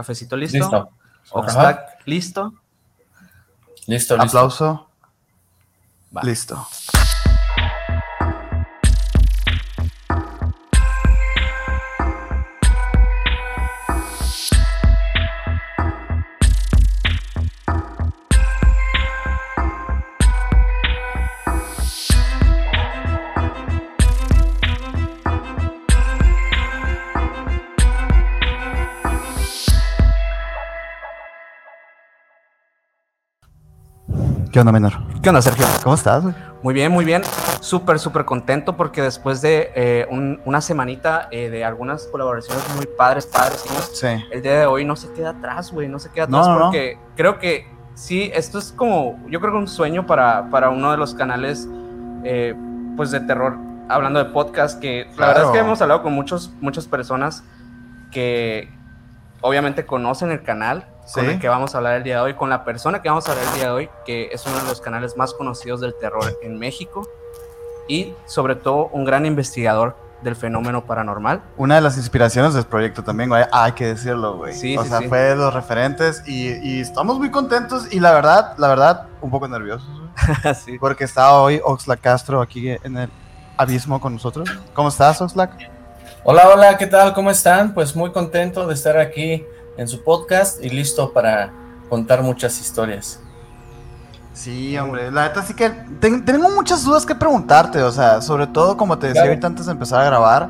Cafecito listo. Listo. Listo. Listo, listo. Aplauso. Va. Listo. ¿Qué onda, menor? ¿Qué onda, Sergio? ¿Cómo estás, güey? Muy bien, muy bien. Súper, súper contento porque después de eh, un- una semanita eh, de algunas colaboraciones muy padres, padres. Sí. el día de hoy no se queda atrás, güey, no se queda atrás no, no. porque creo que sí, esto es como, yo creo que un sueño para, para uno de los canales, eh, pues de terror, hablando de podcast, que la verdad es que hemos hablado con muchos, muchas personas que obviamente conocen el canal con Sí. el que vamos a hablar el día de hoy, con la persona que vamos a hablar el día de hoy, que es uno de los canales más conocidos del terror en México y sobre todo un gran investigador del fenómeno paranormal. Una de las inspiraciones del proyecto también, güey. Hay que decirlo, güey. Sí, o sí, sea, sí. fue de los referentes y, y estamos muy contentos y la verdad, la verdad, un poco nerviosos, güey. Sí. Porque está hoy Oxlack Castro aquí en el abismo con nosotros. ¿Cómo estás, Oxlack? Hola, hola, ¿qué tal? ¿Cómo están? Pues muy contento de estar aquí en su podcast y listo para contar muchas historias. Sí, hombre, la neta sí que ten- tengo muchas dudas que preguntarte, o sea, sobre todo como te decía Claro. ahorita antes de empezar a grabar,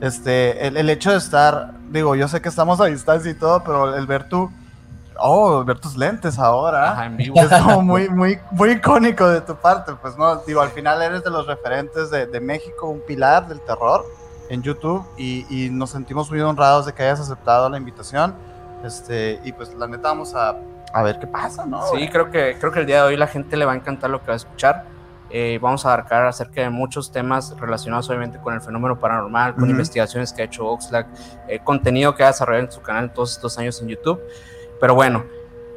este, el, el hecho de estar, digo, yo sé que estamos a distancia y todo, pero el ver tu, oh, ver tus lentes ahora, Ajá, en vivo. es como muy, muy, muy icónico de tu parte, pues no, digo, al final eres de los referentes de, de México, un pilar del terror en YouTube y, y nos sentimos muy honrados de que hayas aceptado la invitación, este, y pues la neta vamos a, a ver qué pasa, ¿no? Sí, creo que, creo que el día de hoy la gente le va a encantar lo que va a escuchar. Eh, vamos a abarcar acerca de muchos temas relacionados obviamente con el fenómeno paranormal, con investigaciones que ha hecho Oxlack, eh, contenido que ha desarrollado en su canal en todos estos años en YouTube. Pero bueno,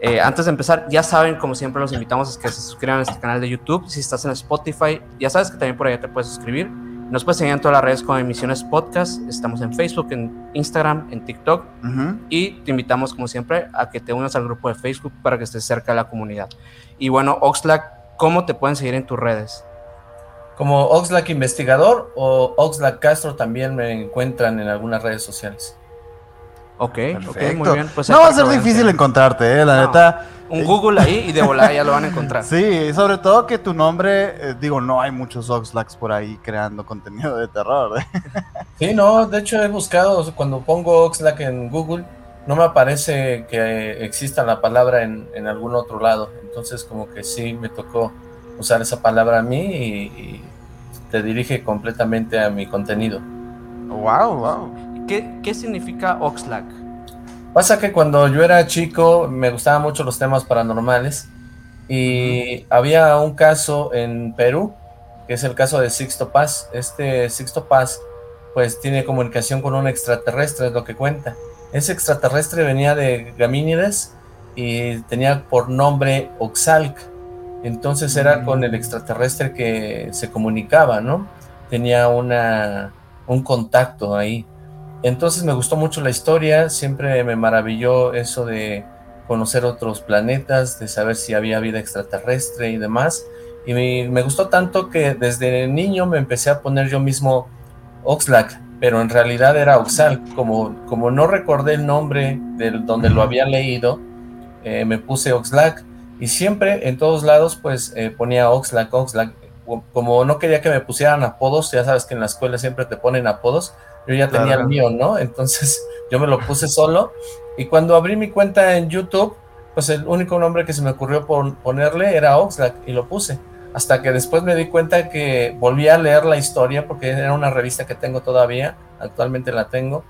eh, antes de empezar, ya saben, como siempre, los invitamos a que se suscriban a este canal de YouTube. Si estás en Spotify, ya sabes que también por allá te puedes suscribir. Nos puedes seguir en todas las redes como Emisiones Podcast. Estamos en Facebook, en Instagram, en TikTok. Ujú. Y te invitamos, como siempre, a que te unas al grupo de Facebook para que estés cerca de la comunidad. Y bueno, Oxlack, ¿cómo te pueden seguir en tus redes? Como Oxlack Investigador o Oxlack Castro también me encuentran en algunas redes sociales. Ok, ok, Perfecto. muy bien. Pues no va a ser difícil encontrarte, eh, la No. neta. Un Google ahí y de volada ya lo van a encontrar. Sí, sobre todo que tu nombre, eh, digo, no hay muchos Oxlacks por ahí creando contenido de terror. ¿eh? Sí, no, de hecho he buscado, cuando pongo Oxlack en Google, no me aparece que exista la palabra en, en algún otro lado. Entonces como que sí me tocó usar esa palabra a mí y, y te dirige completamente a mi contenido. Wow, wow. ¿Qué, qué significa Oxlack? Pasa que cuando yo era chico me gustaban mucho los temas paranormales y había un caso en Perú, que es el caso de Sixto Paz. Este Sixto Paz pues tiene comunicación con un extraterrestre, es lo que cuenta. Ese extraterrestre venía de Gamínides y tenía por nombre Oxalc. Entonces era con el extraterrestre que se comunicaba, ¿no? Tenía una, un contacto ahí. Entonces me gustó mucho la historia, siempre me maravilló eso de conocer otros planetas, de saber si había vida extraterrestre y demás. Y me, me gustó tanto que desde niño me empecé a poner yo mismo Oxlack, pero en realidad era Oxal. Como, como no recordé el nombre del donde lo había leído, eh, me puse Oxlack y siempre en todos lados pues eh, ponía Oxlack, Oxlack. Como no quería que me pusieran apodos, ya sabes que en la escuela siempre te ponen apodos, yo ya tenía Claro. el mío, ¿no? Entonces yo me lo puse solo y cuando abrí mi cuenta en YouTube, pues el único nombre que se me ocurrió pon- ponerle era Oxlack y lo puse. Hasta que después me di cuenta que volví a leer la historia, porque era una revista que tengo todavía, actualmente la tengo.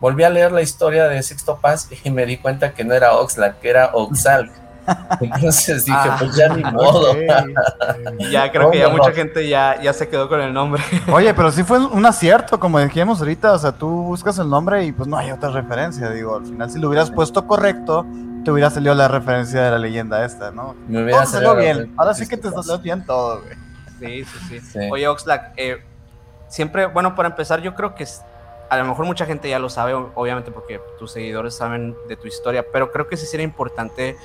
Volví a leer la historia de Sixto Paz y me di cuenta que no era Oxlack, que era Oxalc. Entonces dije, Ah, pues ya ni modo. Ya creo que ya mucha gente ya, ya se quedó con el nombre. Oye, pero sí fue un acierto, como dijimos ahorita, o sea, tú buscas el nombre y pues no hay otra referencia, digo, al final si lo hubieras puesto correcto, te hubiera salido la referencia de la leyenda esta, ¿no? Me hubiera salido bien, ahora sí que te salió bien todo, güey. Sí, sí, sí. Sí. Oye, Oxlack, eh, siempre, bueno, para empezar, yo creo que es- a lo mejor mucha gente ya lo sabe, obviamente porque tus seguidores saben de tu historia, pero creo que sí sería importante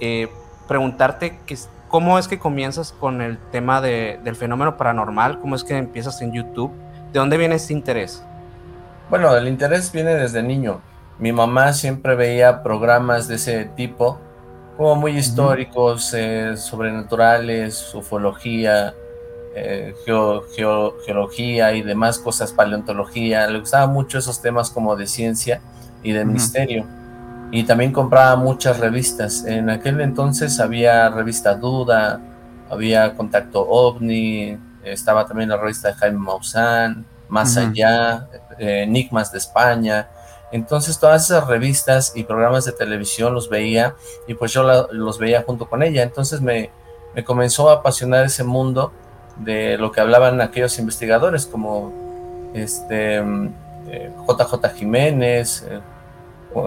eh, preguntarte que, cómo es que comienzas con el tema de, del fenómeno paranormal, cómo es que empiezas en YouTube, ¿de dónde viene este interés? Bueno, el interés viene desde niño. Mi mamá siempre veía programas de ese tipo, como muy históricos, eh, sobrenaturales, ufología, eh, geología y demás cosas, paleontología. Le gustaban mucho esos temas como de ciencia y de misterio. Y también compraba muchas revistas. En aquel entonces había revista Duda, había Contacto OVNI, estaba también la revista de Jaime Maussan, Más Allá, eh, Enigmas de España. Entonces todas esas revistas y programas de televisión los veía y pues yo los veía junto con ella. Entonces me, me comenzó a apasionar ese mundo de lo que hablaban aquellos investigadores como este JJ eh, Jiménez, eh,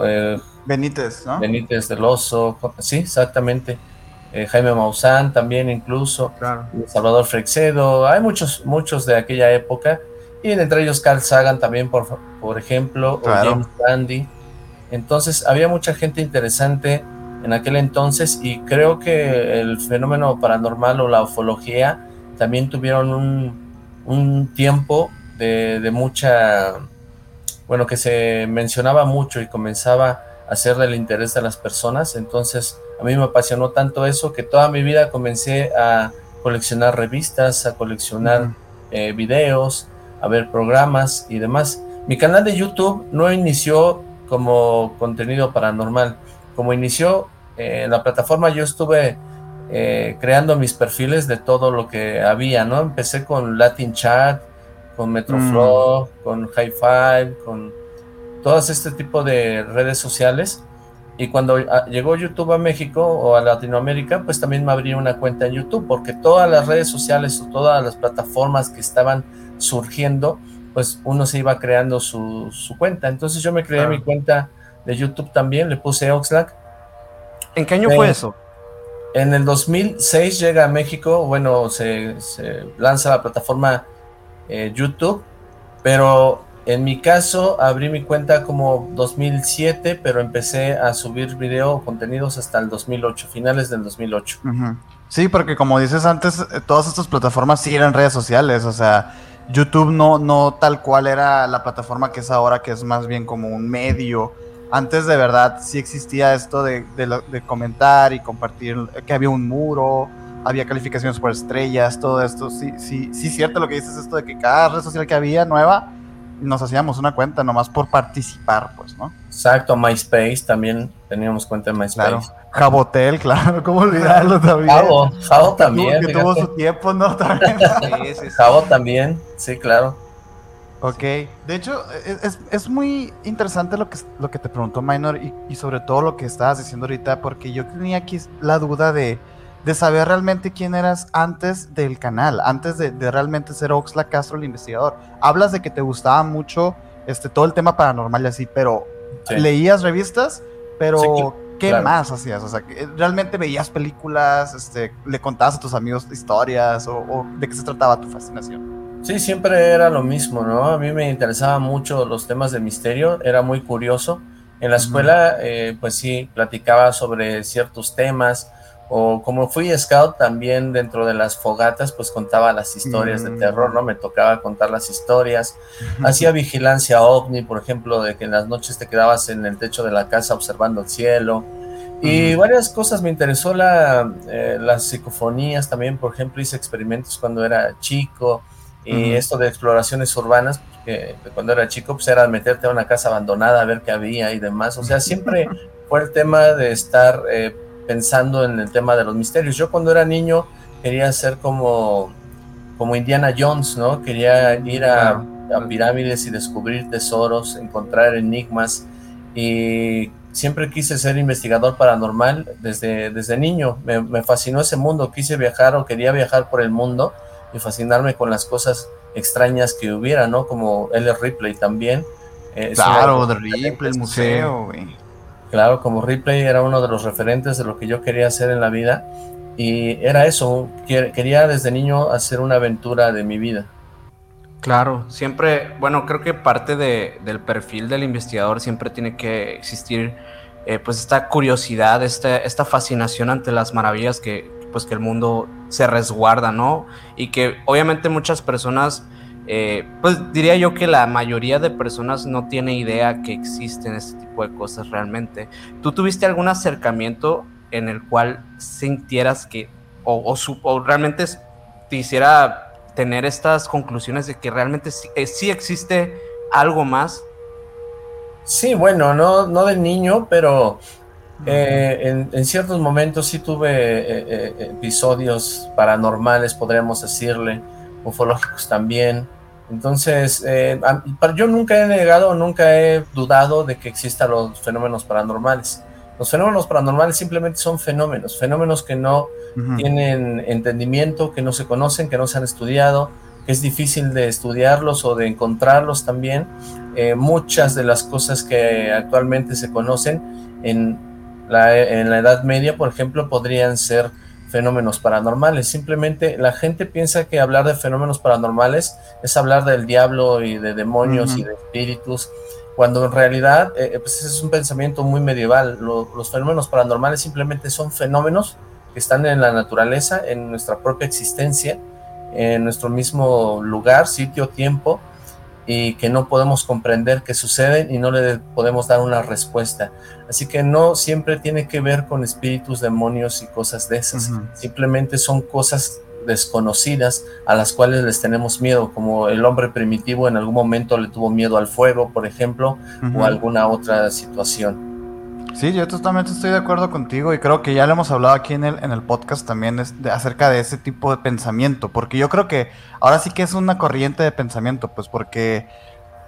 eh, Benítez, ¿no? Benítez del Oso, sí, exactamente. Jaime Maussan también incluso, Salvador Freixedo, hay muchos, muchos de aquella época, y entre ellos Carl Sagan también, por, por ejemplo, o James Randi. Entonces había mucha gente interesante en aquel entonces y creo que el fenómeno paranormal o la ufología también tuvieron un, tiempo de, mucha, bueno, que se mencionaba mucho y comenzaba a ser del interés de las personas, entonces a mí me apasionó tanto eso que toda mi vida comencé a coleccionar revistas, a coleccionar eh, videos, a ver programas y demás. Mi canal de YouTube no inició como contenido paranormal, como inició eh, en la plataforma yo estuve eh, creando mis perfiles de todo lo que había, ¿no? Empecé con Latin Chat, con Metroflow, mm. con High Five, con todas este tipo de redes sociales. Y cuando ah, llegó YouTube a México o a Latinoamérica, pues también me abrí una cuenta en YouTube, porque todas las redes sociales o todas las plataformas que estaban surgiendo, pues uno se iba creando su, cuenta. Entonces yo me creé mi cuenta de YouTube también, le puse Oxlack. ¿En qué año fue eso? En el 2006 llega a México, bueno, se, lanza la plataforma eh, YouTube, pero en mi caso abrí mi cuenta como 2007, pero empecé a subir video contenidos hasta el 2008, finales del 2008. Sí, porque como dices antes, eh, todas estas plataformas sí eran redes sociales, o sea, YouTube no, no tal cual era la plataforma que es ahora, que es más bien como un medio antes de verdad sí existía esto de, comentar y compartir, que había un muro, había calificaciones por estrellas, todo esto. Sí, sí, sí, cierto lo que dices, esto de que cada red social que había nueva, nos hacíamos una cuenta nomás por participar, pues, ¿no? Exacto, MySpace también teníamos cuenta en MySpace. Claro. Jabotel, claro, ¿cómo olvidarlo también? Jabo, Jabo también. Que tuvo su tiempo, ¿no? También. sí, sí, Jabo también, sí, claro. Ok, de hecho es, muy interesante lo que, lo que te preguntó Minor y, sobre todo lo que estabas diciendo ahorita porque yo tenía aquí la duda de, saber realmente quién eras antes del canal, antes de, realmente ser Oxla Castro el investigador. Hablas de que te gustaba mucho este, todo el tema paranormal y así, pero leías revistas, pero ¿qué más hacías? O sea, ¿realmente veías películas, este, le contabas a tus amigos historias o de qué se trataba tu fascinación? Sí, siempre era lo mismo, ¿no? A mí me interesaban mucho los temas de misterio, era muy curioso. En la escuela, eh, pues sí, platicaba sobre ciertos temas, o como fui scout también dentro de las fogatas, pues contaba las historias de terror, ¿no? Me tocaba contar las historias. Hacía vigilancia ovni, por ejemplo, de que en las noches te quedabas en el techo de la casa observando el cielo. Y varias cosas, me interesó la, eh, las psicofonías también, por ejemplo, hice experimentos cuando era chico, y esto de exploraciones urbanas, que cuando era chico, pues era meterte a una casa abandonada a ver qué había y demás. O sea, siempre fue el tema de estar eh, pensando en el tema de los misterios. Yo cuando era niño quería ser como, como Indiana Jones, ¿no? Quería ir a, pirámides y descubrir tesoros, encontrar enigmas. Y siempre quise ser investigador paranormal desde, desde niño. Me, me fascinó ese mundo, quise viajar o quería viajar por el mundo y fascinarme con las cosas extrañas que hubiera, ¿no? Como L. Ripley también. Eh, claro, Ripley, el museo, güey. Claro, como Ripley era uno de los referentes de lo que yo quería hacer en la vida y era eso, quería desde niño hacer una aventura de mi vida. Claro, siempre, bueno, creo que parte de, del perfil del investigador siempre tiene que existir eh, pues esta curiosidad, esta, esta fascinación ante las maravillas que, pues, que el mundo se resguarda, ¿no? Y que obviamente muchas personas, eh, pues diría yo que la mayoría de personas no tiene idea que existen este tipo de cosas realmente. ¿Tú tuviste algún acercamiento en el cual sintieras que, o, o realmente te hiciera tener estas conclusiones de que realmente sí, eh, existe algo más. Sí, bueno, no, no de niño, pero eh, en, ciertos momentos sí tuve episodios paranormales, podríamos decirle, ufológicos también. Entonces, yo nunca he negado, nunca he dudado de que existan los fenómenos paranormales. Los fenómenos paranormales simplemente son fenómenos, fenómenos que no tienen entendimiento, que no se conocen, que no se han estudiado, que es difícil de estudiarlos o de encontrarlos también. Eh, muchas de las cosas que actualmente se conocen en la, en la Edad Media, por ejemplo, podrían ser fenómenos paranormales. Simplemente la gente piensa que hablar de fenómenos paranormales es hablar del diablo y de demonios y de espíritus, cuando en realidad eh, pues es un pensamiento muy medieval. los fenómenos paranormales simplemente son fenómenos que están en la naturaleza, en nuestra propia existencia, en nuestro mismo lugar, sitio, tiempo, y que no podemos comprender qué suceden y no le podemos dar una respuesta. Así que no siempre tiene que ver con espíritus, demonios y cosas de esas. Simplemente son cosas desconocidas a las cuales les tenemos miedo, como el hombre primitivo en algún momento le tuvo miedo al fuego, por ejemplo, o alguna otra situación. Sí, yo totalmente estoy de acuerdo contigo y creo que ya lo hemos hablado aquí en el, en el podcast también es de, acerca de ese tipo de pensamiento, porque yo creo que ahora sí que es una corriente de pensamiento, pues porque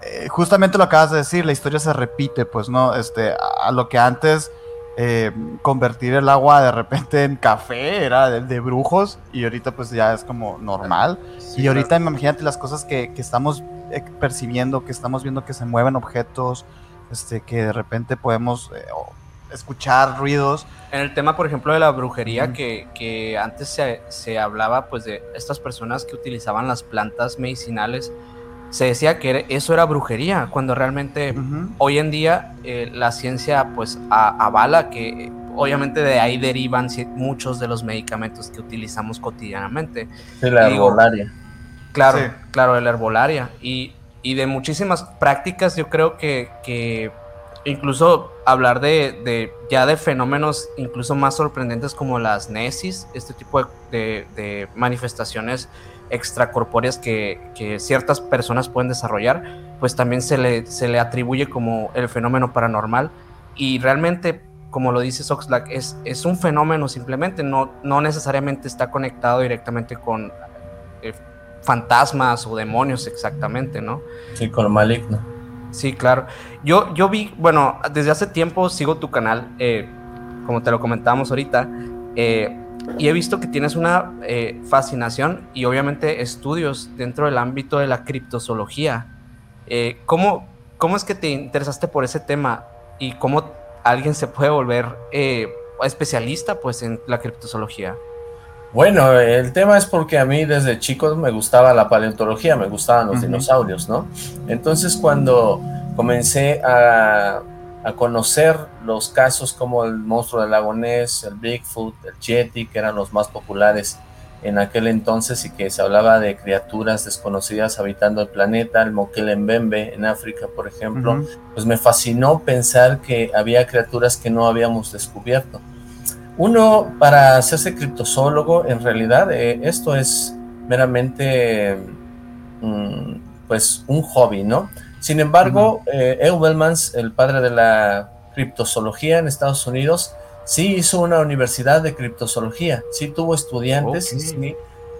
eh, justamente lo acabas de decir, la historia se repite, pues no, este, a, lo que antes eh, convertir el agua de repente en café era de, brujos y ahorita pues ya es como normal. y ahorita imagínate las cosas que, que estamos eh, percibiendo, que estamos viendo que se mueven objetos, este, que de repente podemos eh, escuchar ruidos. En el tema, por ejemplo, de la brujería, que, antes se, hablaba pues de estas personas que utilizaban las plantas medicinales, se decía que eso era brujería, cuando realmente hoy en día eh, la ciencia pues avala que obviamente de ahí derivan muchos de los medicamentos que utilizamos cotidianamente. De la herbolaria. Claro, claro, de la herbolaria. Y y de muchísimas prácticas, yo creo que, incluso hablar de, ya de fenómenos incluso más sorprendentes como las nesis, este tipo de, manifestaciones extracorpóreas que, ciertas personas pueden desarrollar, pues también se le, se le atribuye como el fenómeno paranormal. Y realmente, como lo dice Soxlack, es, es un fenómeno simplemente, no, no necesariamente está conectado directamente con eh, fantasmas o demonios exactamente, ¿no? Sí, con lo maligno. Sí, claro. Yo, yo vi, bueno, desde hace tiempo sigo tu canal, eh, como te lo comentábamos ahorita, eh, y he visto que tienes una eh, fascinación y obviamente estudios dentro del ámbito de la criptozoología. ¿cómo, ¿Cómo es que te interesaste por ese tema y cómo alguien se puede volver especialista pues en la criptozoología? Bueno, el tema es porque a mí desde chico me gustaba la paleontología, me gustaban los dinosaurios, ¿no? Entonces cuando comencé a, conocer los casos como el monstruo del lago Ness, el Bigfoot, el Yeti, que eran los más populares en aquel entonces y que se hablaba de criaturas desconocidas habitando el planeta, el Mbembe en África, por ejemplo, pues me fascinó pensar que había criaturas que no habíamos descubierto. Uno, para hacerse criptozoólogo, en realidad eh, esto es meramente mm, pues un hobby, ¿no? Sin embargo, eh, el padre de la criptozoología en Estados Unidos, sí hizo una universidad de criptozoología, sí tuvo estudiantes, sí,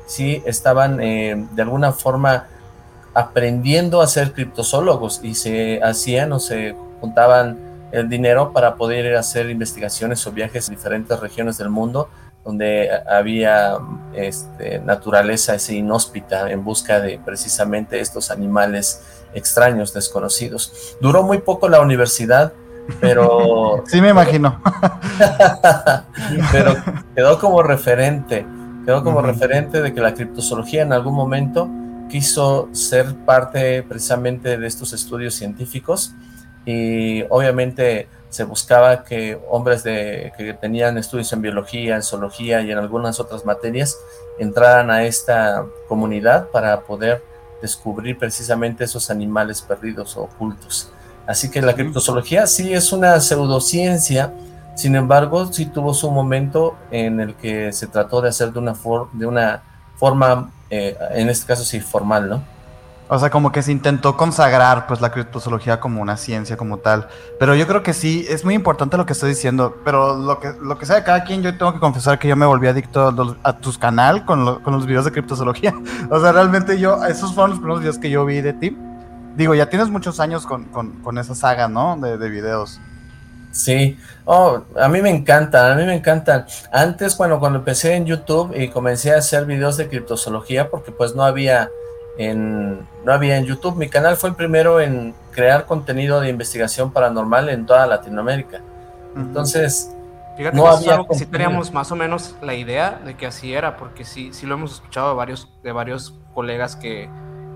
sí, estaban eh, de alguna forma aprendiendo a ser criptozoólogos y se hacían o se juntaban el dinero para poder ir a hacer investigaciones o viajes en diferentes regiones del mundo donde había este, naturaleza ese inhóspita en busca de precisamente estos animales extraños, desconocidos. Duró muy poco la universidad, pero... Sí, me imagino. pero quedó como referente, quedó como referente de que la criptozoología en algún momento quiso ser parte precisamente de estos estudios científicos y obviamente se buscaba que hombres de, que tenían estudios en biología, en zoología y en algunas otras materias entraran a esta comunidad para poder descubrir precisamente esos animales perdidos o ocultos. Así que la criptozoología sí es una pseudociencia, sin embargo, sí tuvo su momento en el que se trató de hacer de una, de una forma, eh, en este caso sí, formal, ¿no? O sea, como que se intentó consagrar pues la criptozoología como una ciencia como tal. Pero yo creo que sí, es muy importante lo que estoy diciendo. Pero lo que, lo que sea de cada quien, yo tengo que confesar que yo me volví adicto a, tus canal con, con los videos de criptozoología. O sea, realmente yo, esos fueron los primeros videos que yo vi de ti. Digo, ya tienes muchos años con, con, con esa saga, ¿no? De, de videos. Sí, oh, a mí me encantan, a mí me encantan. Antes, bueno, cuando empecé en YouTube y comencé a hacer videos de criptozoología, porque pues no había en, no había en YouTube. Mi canal fue el primero en crear contenido de investigación paranormal en toda Latinoamérica. Entonces, Fíjate no había algo que sí teníamos más o menos la idea de que así era, porque sí, sí lo hemos escuchado de varios, de varios colegas que,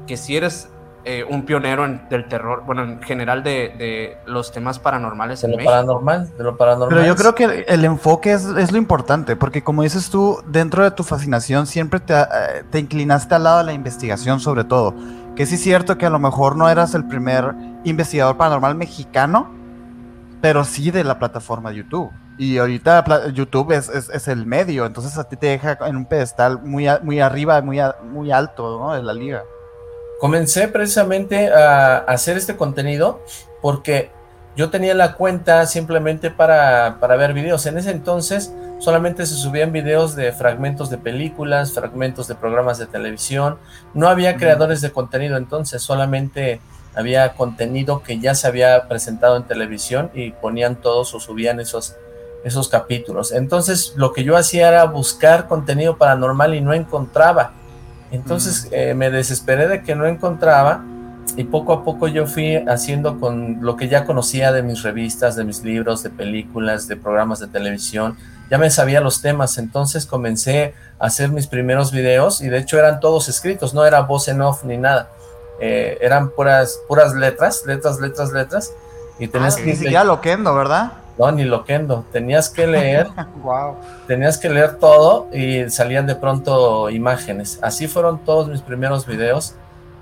que si eres eh, un pionero en, del terror, bueno, en general de, de los temas paranormales. De lo paranormal, de lo paranormal. Pero yo creo que el enfoque es, es, lo importante, porque como dices tú, dentro de tu fascinación siempre te, eh, te inclinaste al lado de la investigación sobre todo. Que sí es cierto que a lo mejor no eras el primer investigador paranormal mexicano, pero sí de la plataforma YouTube. Y ahorita YouTube es, es, es, el medio, entonces a ti te deja en un pedestal muy, muy arriba, muy, muy alto ¿no? de la liga comencé precisamente a hacer este contenido porque yo tenía la cuenta simplemente para, para, ver videos. En ese entonces solamente se subían videos de fragmentos de películas, fragmentos de programas de televisión. No había creadores de contenido entonces, solamente había contenido que ya se había presentado en televisión y ponían todos o subían esos, esos capítulos. Entonces lo que yo hacía era buscar contenido paranormal y no encontraba. Entonces eh, me desesperé de que no encontraba y poco a poco yo fui haciendo con lo que ya conocía de mis revistas, de mis libros, de películas, de programas de televisión. Ya me sabía los temas, entonces comencé a hacer mis primeros videos y de hecho eran todos escritos, no era voz en off ni nada. Eh, eran puras, puras letras, letras, letras, letras. Y tenías ah, que... Ni loquendo, ¿verdad? No, ni loquendo. Tenías que leer. Tenías que leer todo y salían de pronto imágenes. Así fueron todos mis primeros videos.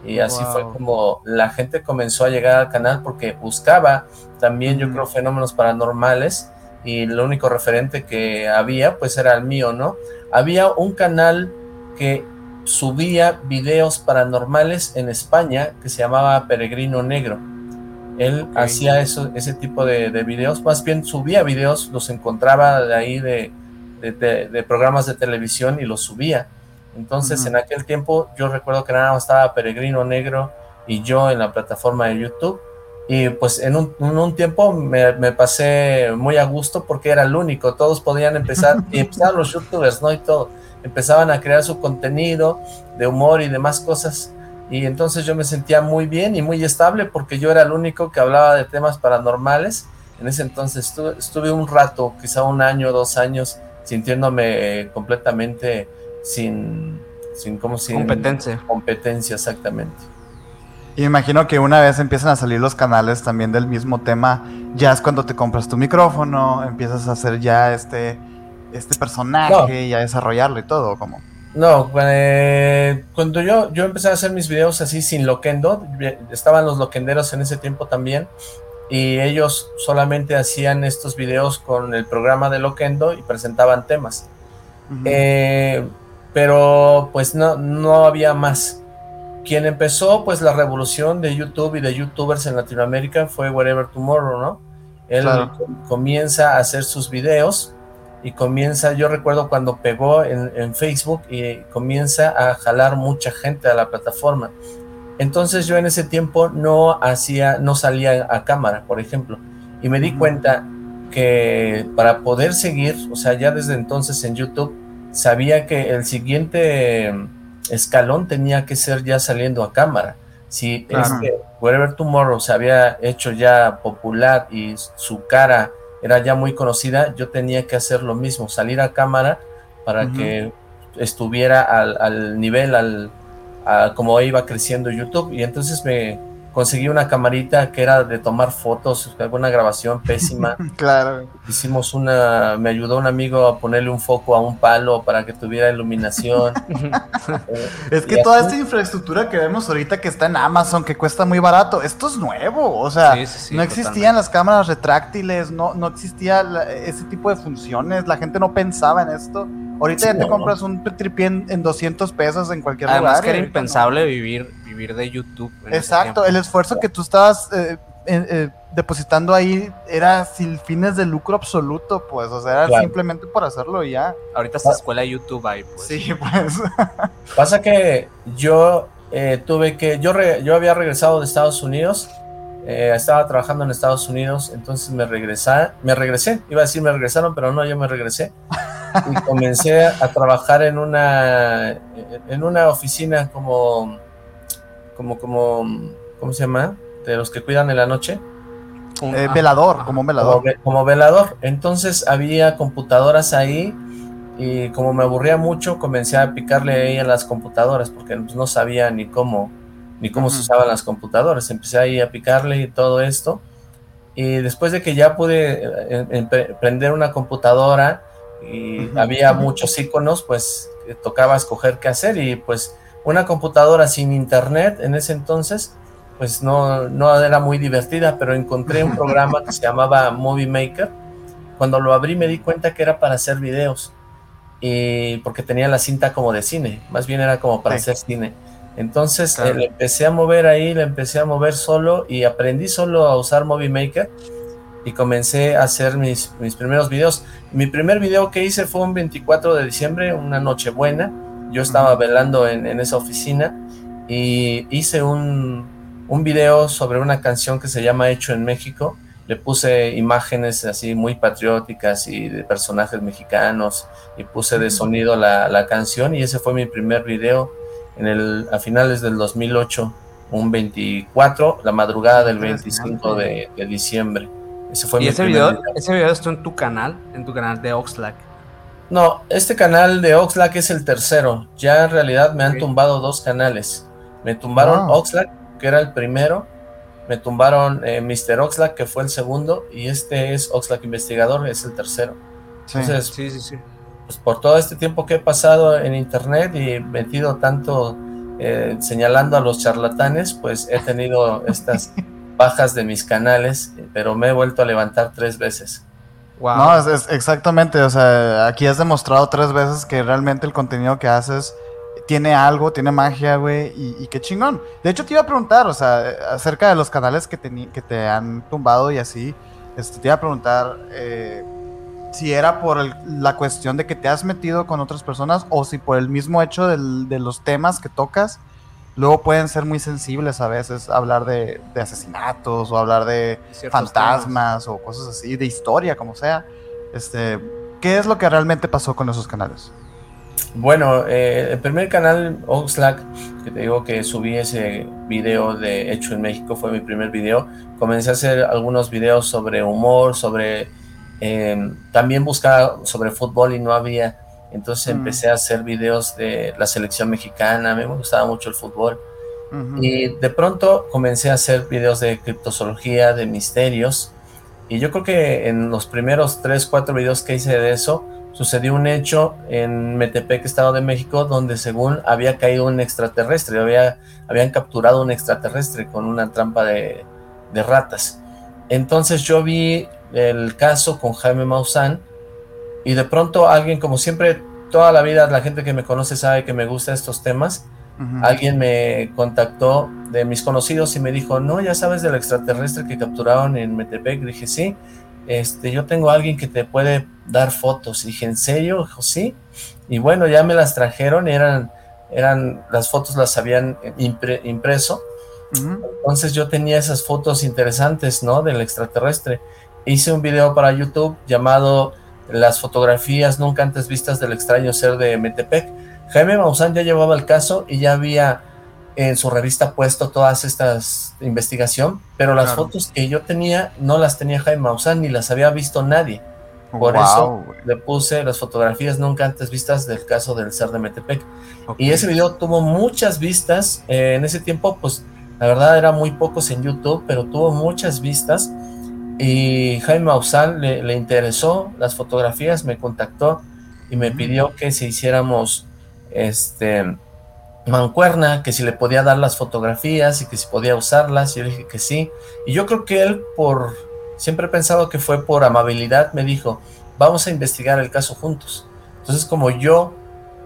Y así fue como la gente comenzó a llegar al canal porque buscaba también, yo creo, fenómenos paranormales. Y lo único referente que había, pues era el mío, ¿no? Había un canal que subía videos paranormales en España que se llamaba Peregrino Negro él hacía eso, ese tipo de, videos, más bien subía videos, los encontraba de ahí de, de, programas de televisión y los subía. Entonces en aquel tiempo yo recuerdo que nada más estaba Peregrino Negro y yo en la plataforma de YouTube. Y pues en un, un tiempo me, me, pasé muy a gusto porque era el único, todos podían empezar, y empezaban los youtubers, ¿no? Y todo, empezaban a crear su contenido de humor y demás cosas y entonces yo me sentía muy bien y muy estable porque yo era el único que hablaba de temas paranormales. En ese entonces estuve, un rato, quizá un año, dos años, sintiéndome eh, completamente sin, sin, ¿cómo sin competencia. Competencia, exactamente. Y imagino que una vez empiezan a salir los canales también del mismo tema, ya es cuando te compras tu micrófono, empiezas a hacer ya este, este personaje y a desarrollarlo y todo, como. No, eh, cuando yo, yo empecé a hacer mis videos así sin loquendo, estaban los loquenderos en ese tiempo también, y ellos solamente hacían estos videos con el programa de loquendo y presentaban temas. Eh, pero pues no, no había más. Quien empezó pues la revolución de YouTube y de youtubers en Latinoamérica fue Whatever Tomorrow, ¿no? Él comienza a hacer sus videos y comienza, yo recuerdo cuando pegó en, Facebook y comienza a jalar mucha gente a la plataforma. Entonces yo en ese tiempo no hacía, no salía a cámara, por ejemplo, y me di cuenta que para poder seguir, o sea, ya desde entonces en YouTube, sabía que el siguiente escalón tenía que ser ya saliendo a cámara. Si este Wherever Tomorrow se había hecho ya popular y su cara era ya muy conocida, yo tenía que hacer lo mismo, salir a cámara para que estuviera al, nivel, al, a cómo iba creciendo YouTube. Y entonces me conseguí una camarita que era de tomar fotos, alguna grabación pésima. claro. Hicimos una, me ayudó un amigo a ponerle un foco a un palo para que tuviera iluminación. es que toda esta infraestructura que vemos ahorita que está en Amazon, que cuesta muy barato, esto es nuevo. O sea, no existían las cámaras retráctiles, no, no existía ese tipo de funciones, la gente no pensaba en esto. Ahorita ya te compras un tripié en, 200 pesos en cualquier lugar. Además que era impensable vivir, vivir de YouTube. Exacto, el esfuerzo que tú estabas eh, eh, depositando ahí era sin fines de lucro absoluto, pues, o sea, era simplemente por hacerlo y ya. Ahorita está escuela de YouTube ahí, pues. Sí, pues. Pasa que yo eh, tuve que, yo, yo había regresado de Estados Unidos estaba trabajando en Estados Unidos, entonces me regresé, me regresé, iba a decir me regresaron, pero no, yo me regresé y comencé a trabajar en una, en una oficina como, como, como, ¿cómo se llama? De los que cuidan en la noche. Eh, velador, como un velador. Como, velador. Entonces había computadoras ahí y como me aburría mucho, comencé a picarle ahí a las computadoras porque pues, no sabía ni cómo, ni cómo se usaban las computadoras. Empecé ahí a picarle y todo esto. Y después de que ya pude eh, prender una computadora, y había muchos iconos, pues tocaba escoger qué hacer y pues una computadora sin internet en ese entonces, pues no, no era muy divertida, pero encontré un programa que se llamaba Movie Maker. Cuando lo abrí me di cuenta que era para hacer videos y porque tenía la cinta como de cine, más bien era como para hacer cine. Entonces eh, le empecé a mover ahí, le empecé a mover solo y aprendí solo a usar Movie Maker y comencé a hacer mis, mis primeros videos. Mi primer video que hice fue un 24 de diciembre, una noche buena. Yo estaba velando en, en esa oficina y hice un, un video sobre una canción que se llama Hecho en México. Le puse imágenes así muy patrióticas y de personajes mexicanos y puse de sonido la, la canción y ese fue mi primer video en el, a finales del 2008, un 24, la madrugada del 25 de, de diciembre. Ese fue ¿Y ese video, ese video está en tu canal, en tu canal de Oxlack? No, este canal de Oxlack es el tercero. Ya en realidad me han tumbado dos canales. Me tumbaron Oxlack, que era el primero. Me tumbaron eh, Mr. Oxlack, que fue el segundo. Y este es Oxlack Investigador, es el tercero. Entonces, sí, sí, sí. Pues por todo este tiempo que he pasado en internet y metido tanto eh, señalando a los charlatanes, pues he tenido estas bajas de mis canales, pero me he vuelto a levantar tres veces. No, es, exactamente, o sea, aquí has demostrado tres veces que realmente el contenido que haces tiene algo, tiene magia, güey, y, qué chingón. De hecho, te iba a preguntar, o sea, acerca de los canales que, que te han tumbado y así, este, te iba a preguntar eh, si era por la cuestión de que te has metido con otras personas o si por el mismo hecho de los temas que tocas luego pueden ser muy sensibles a veces hablar de, asesinatos o hablar de fantasmas o cosas así, de historia, como sea. Este, ¿Qué es lo que realmente pasó con esos canales? Bueno, eh, el primer canal, Oxlack, que te digo que subí ese video de Hecho en México, fue mi primer video. Comencé a hacer algunos videos sobre humor, sobre... Em, también buscaba sobre fútbol y no había entonces mm. empecé a hacer videos de la selección mexicana, a mí me gustaba mucho el fútbol. Y de pronto comencé a hacer videos de criptozoología, de misterios. Y yo creo que en los primeros 3, 4 videos que hice de eso, sucedió un hecho en Metepec, Estado de México, donde según había caído un extraterrestre, había, habían capturado un extraterrestre con una trampa de, de ratas. Entonces yo vi el caso con Jaime Maussan, y de pronto alguien, como siempre, toda la vida la gente que me conoce sabe que me gustan estos temas, alguien me contactó de mis conocidos y me dijo, no, ya sabes del extraterrestre que capturaron en Metepec, dije, sí, este, yo tengo a alguien que te puede dar fotos, y dije, ¿en serio? Dijo, sí, y bueno, ya me las trajeron, eran, eran, las fotos las habían impreso, entonces yo tenía esas fotos interesantes, ¿no? Del extraterrestre, hice un video para YouTube llamado las fotografías nunca antes vistas del extraño ser de Metepec. Jaime Maussan ya llevaba el caso y ya había en su revista puesto todas estas investigación, pero las fotos que yo tenía no las tenía Jaime Maussan ni las había visto nadie. Por eso le puse las fotografías nunca antes vistas del caso del ser de Metepec. Y ese video tuvo muchas vistas. Eh, en ese tiempo, pues, la verdad era muy pocos en YouTube, pero tuvo muchas vistas. Y Jaime Maussan le, le interesó las fotografías, me contactó y me pidió que si hiciéramos este mancuerna, que si le podía dar las fotografías y que si podía usarlas, y yo dije que sí, y yo creo que él por, siempre he pensado que fue por amabilidad, me dijo, vamos a investigar el caso juntos, entonces como yo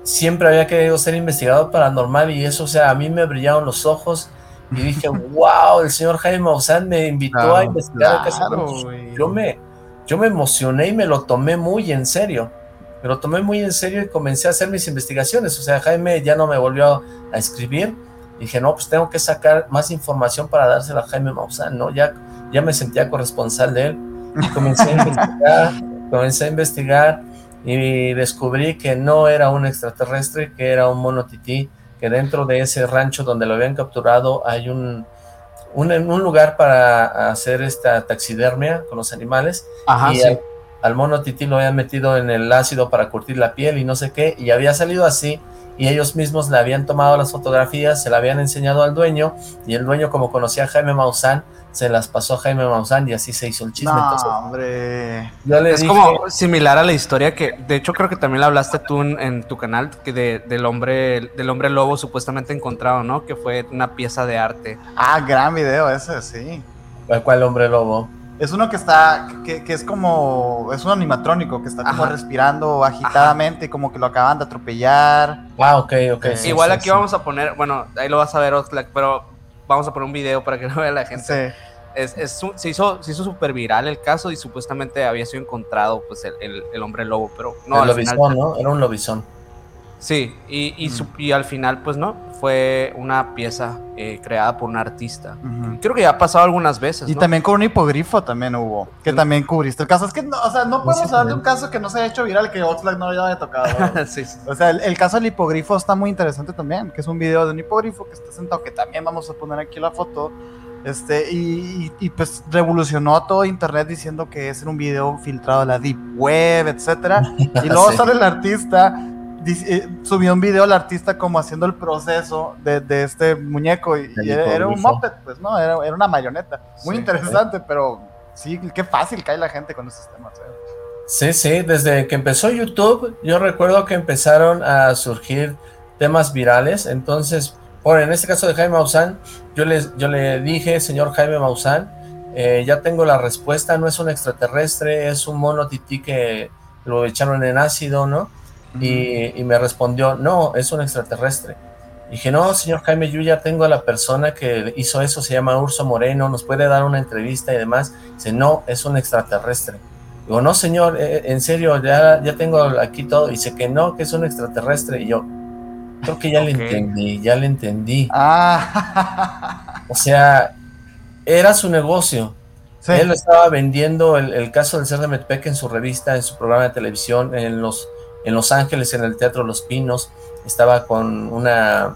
siempre había querido ser investigador paranormal y eso, o sea, a mí me brillaron los ojos y dije, wow, el señor Jaime Maussan me invitó a investigar el caso juntos, yo me, yo me emocioné y me lo tomé muy en serio, me lo tomé muy en serio y comencé a hacer mis investigaciones. O sea, Jaime ya no me volvió a escribir. dije, no, pues tengo que sacar más información para dársela a Jaime Maussan, ¿no? Ya, ya me sentía corresponsal de él. Y comencé a investigar, comencé a investigar y descubrí que no era un extraterrestre, que era un mono tití, que dentro de ese rancho donde lo habían capturado hay un, un, un lugar para hacer esta taxidermia con los animales. Ajá, y sí al mono Titi lo habían metido en el ácido para curtir la piel y no sé qué, y había salido así, y ellos mismos le habían tomado las fotografías, se la habían enseñado al dueño, y el dueño como conocía a Jaime Maussan, se las pasó a Jaime Maussan y así se hizo el chisme. No, hombre. es como similar a la historia que, de hecho, creo que también la hablaste tú en, tu canal, que del hombre, del hombre lobo supuestamente encontrado, ¿no? Que fue una pieza de arte. Ah, gran video ese, sí. ¿Cuál hombre lobo? Es uno que está, que, es como, es un animatrónico que está como respirando agitadamente, como que lo acaban de atropellar. Ah, ok, ok. Igual aquí vamos a poner, bueno, ahí lo vas a ver, Oxlack, pero vamos a poner un video para que lo vea la gente. Es, es, se hizo se hizo súper viral el caso y supuestamente había sido encontrado pues el, el, hombre lobo, pero no. El lobizón, ¿no? Era un lobizón. Sí, y, y, y, al final, pues no, fue una pieza eh, creada por un artista. Creo que ya ha pasado algunas veces. Y también con un hipogrifo también hubo, que también cubriste el caso. Es que, no, o sea, no podemos hablar de un caso que no se haya hecho viral, que Oxlack no haya tocado. sí, O sea, el, caso del hipogrifo está muy interesante también, que es un video de un hipogrifo que está sentado, que también vamos a poner aquí la foto. Este, y, y, pues revolucionó todo internet diciendo que es un video filtrado de la Deep Web, etcétera. Y luego sale el artista eh, subió un video al artista como haciendo el proceso de, de este muñeco y, era, un moped, pues, ¿no? Era, era una marioneta. Muy interesante, pero sí, qué fácil cae la gente con esos temas. ¿eh? Sí, sí, desde que empezó YouTube, yo recuerdo que empezaron a surgir temas virales, entonces, por en este caso de Jaime Maussan, yo, les, yo le dije, señor Jaime Maussan, eh, ya tengo la respuesta, no es un extraterrestre, es un mono tití que lo echaron en ácido, ¿no? Y, me respondió, no, es un extraterrestre. dije, no, señor Jaime, yo ya tengo a la persona que hizo eso, se llama Urso Moreno, nos puede dar una entrevista y demás. Dice, no, es un extraterrestre. Digo, no, señor, eh, en serio, ya, ya tengo aquí todo. Dice que no, que es un extraterrestre. Y yo, creo que ya le entendí, ya le entendí. Ah. O sea, era su negocio. Él estaba vendiendo el, el, caso del ser de Metpec en su revista, en su programa de televisión, en los en Los Ángeles, en el Teatro Los Pinos, estaba con una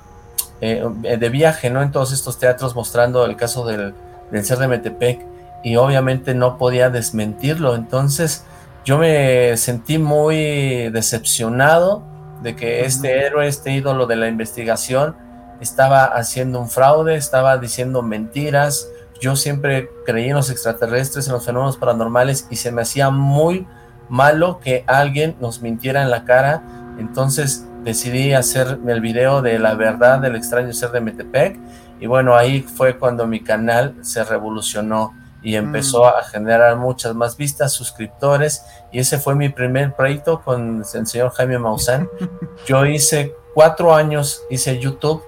eh, de viaje, ¿no? En todos estos teatros mostrando el caso del, del ser de Metepec y obviamente no podía desmentirlo, entonces yo me sentí muy decepcionado de que este héroe, este ídolo de la investigación estaba haciendo un fraude, estaba diciendo mentiras, yo siempre creí en los extraterrestres, en los fenómenos paranormales y se me hacía muy malo que alguien nos mintiera en la cara, entonces decidí hacer el video de la verdad del extraño ser de Metepec. Y bueno, ahí fue cuando mi canal se revolucionó y empezó mm. a generar muchas más vistas, suscriptores. Y ese fue mi primer proyecto con el señor Jaime Maussan. Yo hice cuatro años, hice YouTube,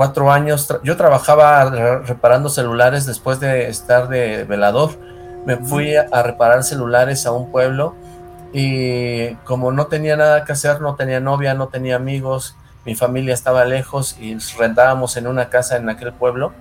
cuatro años, yo trabajaba reparando celulares después de estar de velador, me fui a reparar celulares a un pueblo y como no tenía nada que hacer, no tenía novia, no tenía amigos, mi familia estaba lejos y rentábamos en una casa en aquel pueblo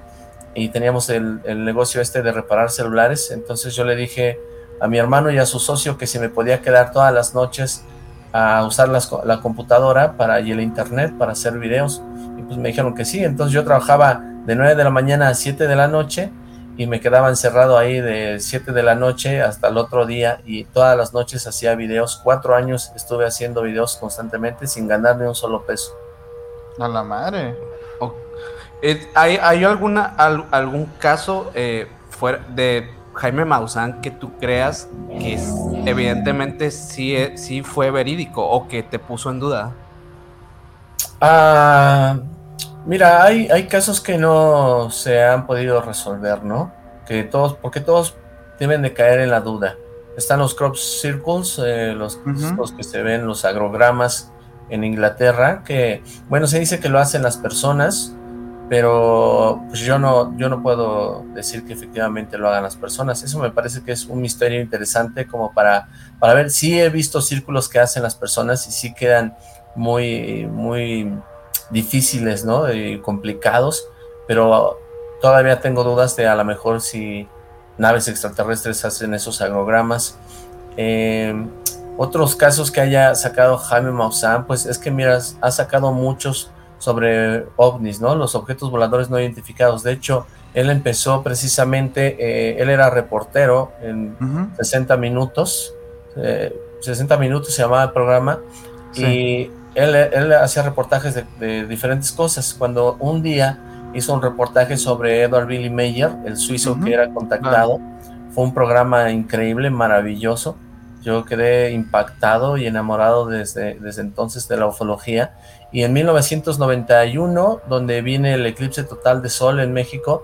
y teníamos el, negocio este de reparar celulares, entonces yo le dije a mi hermano y a su socio que si me podía quedar todas las noches a usar la computadora para, y el internet para hacer videos. Y pues me dijeron que sí, entonces yo trabajaba de 9 de la mañana a 7 de la noche y me quedaba encerrado ahí de 7 de la noche hasta el otro día y todas las noches hacía videos. Cuatro años estuve haciendo videos constantemente sin ganar ni un solo peso. A la madre. Eh, ¿Hay, ¿Hay, alguna, algún caso eh, fuera de Jaime Maussan que tú creas que evidentemente sí, eh, sí fue verídico o que te puso en duda? Ah, mira, hay, hay casos que no se han podido resolver, ¿no? Que todos, porque todos deben de caer en la duda. Están los crop circles, los, los que se ven, los agrogramas en Inglaterra, que, bueno, se dice que lo hacen las personas, pero pues yo no, yo no puedo decir que efectivamente lo hagan las personas. Eso me parece que es un misterio interesante como para, para ver. Sí he visto círculos que hacen las personas y sí quedan muy, muy difíciles, ¿no? Y complicados, pero todavía tengo dudas de a lo mejor si naves extraterrestres hacen esos agrogramas. Eh, otros casos que haya sacado Jaime Maussan, pues es que miras, ha sacado muchos sobre ovnis, ¿no? Los objetos voladores no identificados. De hecho, él empezó precisamente, eh, él era reportero en 60 minutos, 60 eh, minutos se llamaba el programa, y él, hacía reportajes de, diferentes cosas. Cuando un día hizo un reportaje sobre Edward Billy Mayer, el suizo que era contactado, fue un programa increíble, maravilloso. Yo quedé impactado y enamorado desde, desde entonces de la ufología y en 1991, donde viene el eclipse total de sol en México,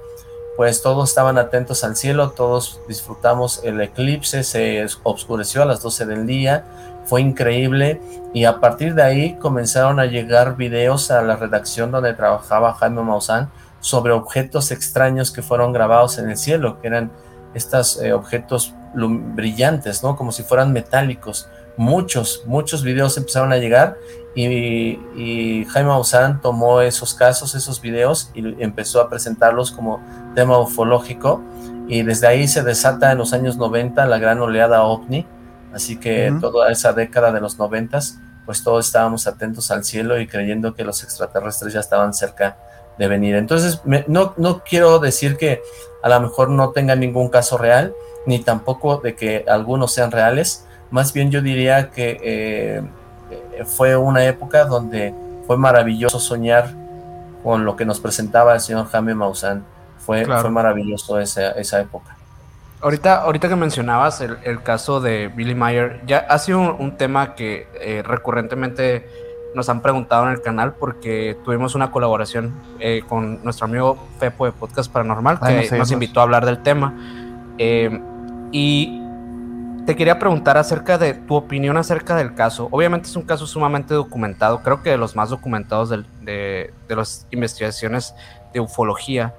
pues todos estaban atentos al cielo, todos disfrutamos el eclipse, se oscureció a las 12 del día, fue increíble y a partir de ahí comenzaron a llegar videos a la redacción donde trabajaba Jaime Maussan sobre objetos extraños que fueron grabados en el cielo, que eran estos eh, objetos brillantes, ¿no? Como si fueran metálicos. Muchos, muchos videos empezaron a llegar y, Jaime Maussan tomó esos casos, esos videos y empezó a presentarlos como tema ufológico y desde ahí se desata en los años 90 la gran oleada ovni, así que toda esa década de los 90 pues todos estábamos atentos al cielo y creyendo que los extraterrestres ya estaban cerca de venir. Entonces, no, no quiero decir que a lo mejor no tenga ningún caso real, ni tampoco de que algunos sean reales, más bien yo diría que... Eh, eh, fue una época donde fue maravilloso soñar con lo que nos presentaba el señor Jaime Maussan. Fue, fue maravilloso esa, esa época. Ahorita, ahorita que mencionabas el, caso de Billy Mayer, ya ha sido un, tema que eh, recurrentemente nos han preguntado en el canal porque tuvimos una colaboración eh, con nuestro amigo Fepo de Podcast Paranormal que nos invitó a hablar del tema. y te quería preguntar acerca de tu opinión acerca del caso. Obviamente es un caso sumamente documentado, creo que de los más documentados de, las investigaciones de ufología,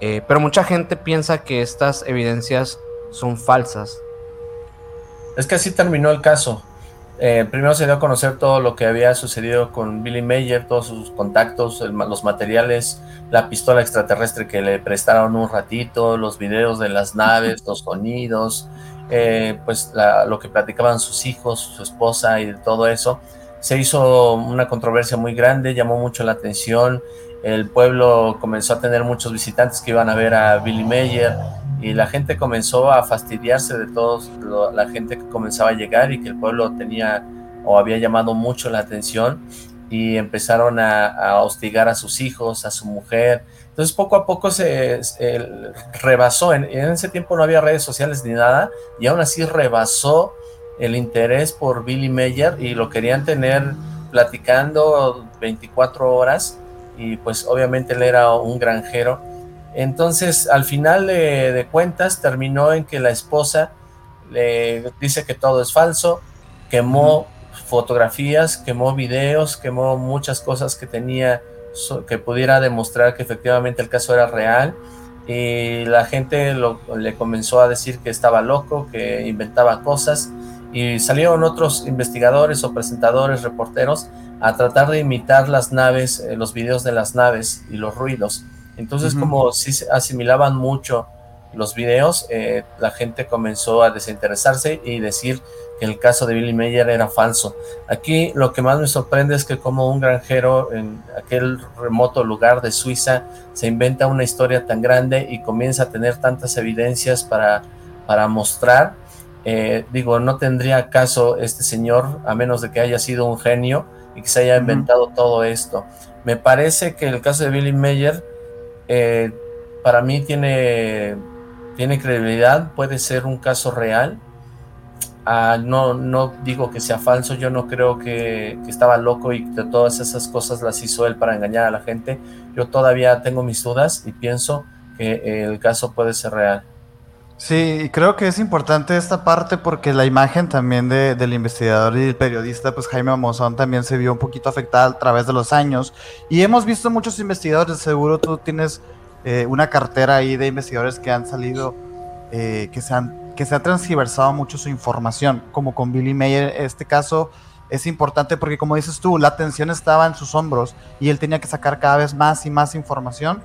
eh, pero mucha gente piensa que estas evidencias son falsas. Es que así terminó el caso. Eh, primero se dio a conocer todo lo que había sucedido con Billy Mayer, todos sus contactos, los materiales, la pistola extraterrestre que le prestaron un ratito, los videos de las naves, los sonidos, eh, pues lo que platicaban sus hijos, su esposa y todo eso. Se hizo una controversia muy grande, llamó mucho la atención. El pueblo comenzó a tener muchos visitantes que iban a ver a Billy Mayer y la gente comenzó a fastidiarse de todos, la gente que comenzaba a llegar y que el pueblo tenía o había llamado mucho la atención y empezaron a hostigar a sus hijos, a su mujer, entonces poco a poco se, rebasó, en, ese tiempo no había redes sociales ni nada, y aún así rebasó el interés por Billy Mayer y lo querían tener platicando 24 horas y pues obviamente él era un granjero. Entonces al final de, cuentas terminó en que la esposa le dice que todo es falso, quemó fotografías, quemó videos, quemó muchas cosas que tenía que pudiera demostrar que efectivamente el caso era real y la gente le comenzó a decir que estaba loco, que inventaba cosas y salieron otros investigadores o presentadores, reporteros a tratar de imitar las naves, eh, los videos de las naves y los ruidos. Entonces como si asimilaban mucho los videos, eh, la gente comenzó a desinteresarse y decir que el caso de Billy Mayer era falso. Aquí lo que más me sorprende es que como un granjero en aquel remoto lugar de Suiza se inventa una historia tan grande y comienza a tener tantas evidencias para, para mostrar. Eh, digo, no tendría caso este señor a menos de que haya sido un genio y que se haya inventado todo esto. Me parece que el caso de Billy Mayer eh, para mí tiene, tiene credibilidad, puede ser un caso real Ah, no, no digo que sea falso, yo no creo que, estaba loco y que todas esas cosas las hizo él para engañar a la gente. Yo todavía tengo mis dudas y pienso que el caso puede ser real. Sí, creo que es importante esta parte porque la imagen también del investigador y del periodista, pues Jaime Amozón también se vio un poquito afectada a través de los años. Y hemos visto muchos investigadores, seguro tú tienes eh, una cartera ahí de investigadores que han salido, eh, que se han que se ha transgiversado mucho su información, como con Billy Mayer. Este caso es importante porque, como dices tú, la atención estaba en sus hombros y él tenía que sacar cada vez más y más información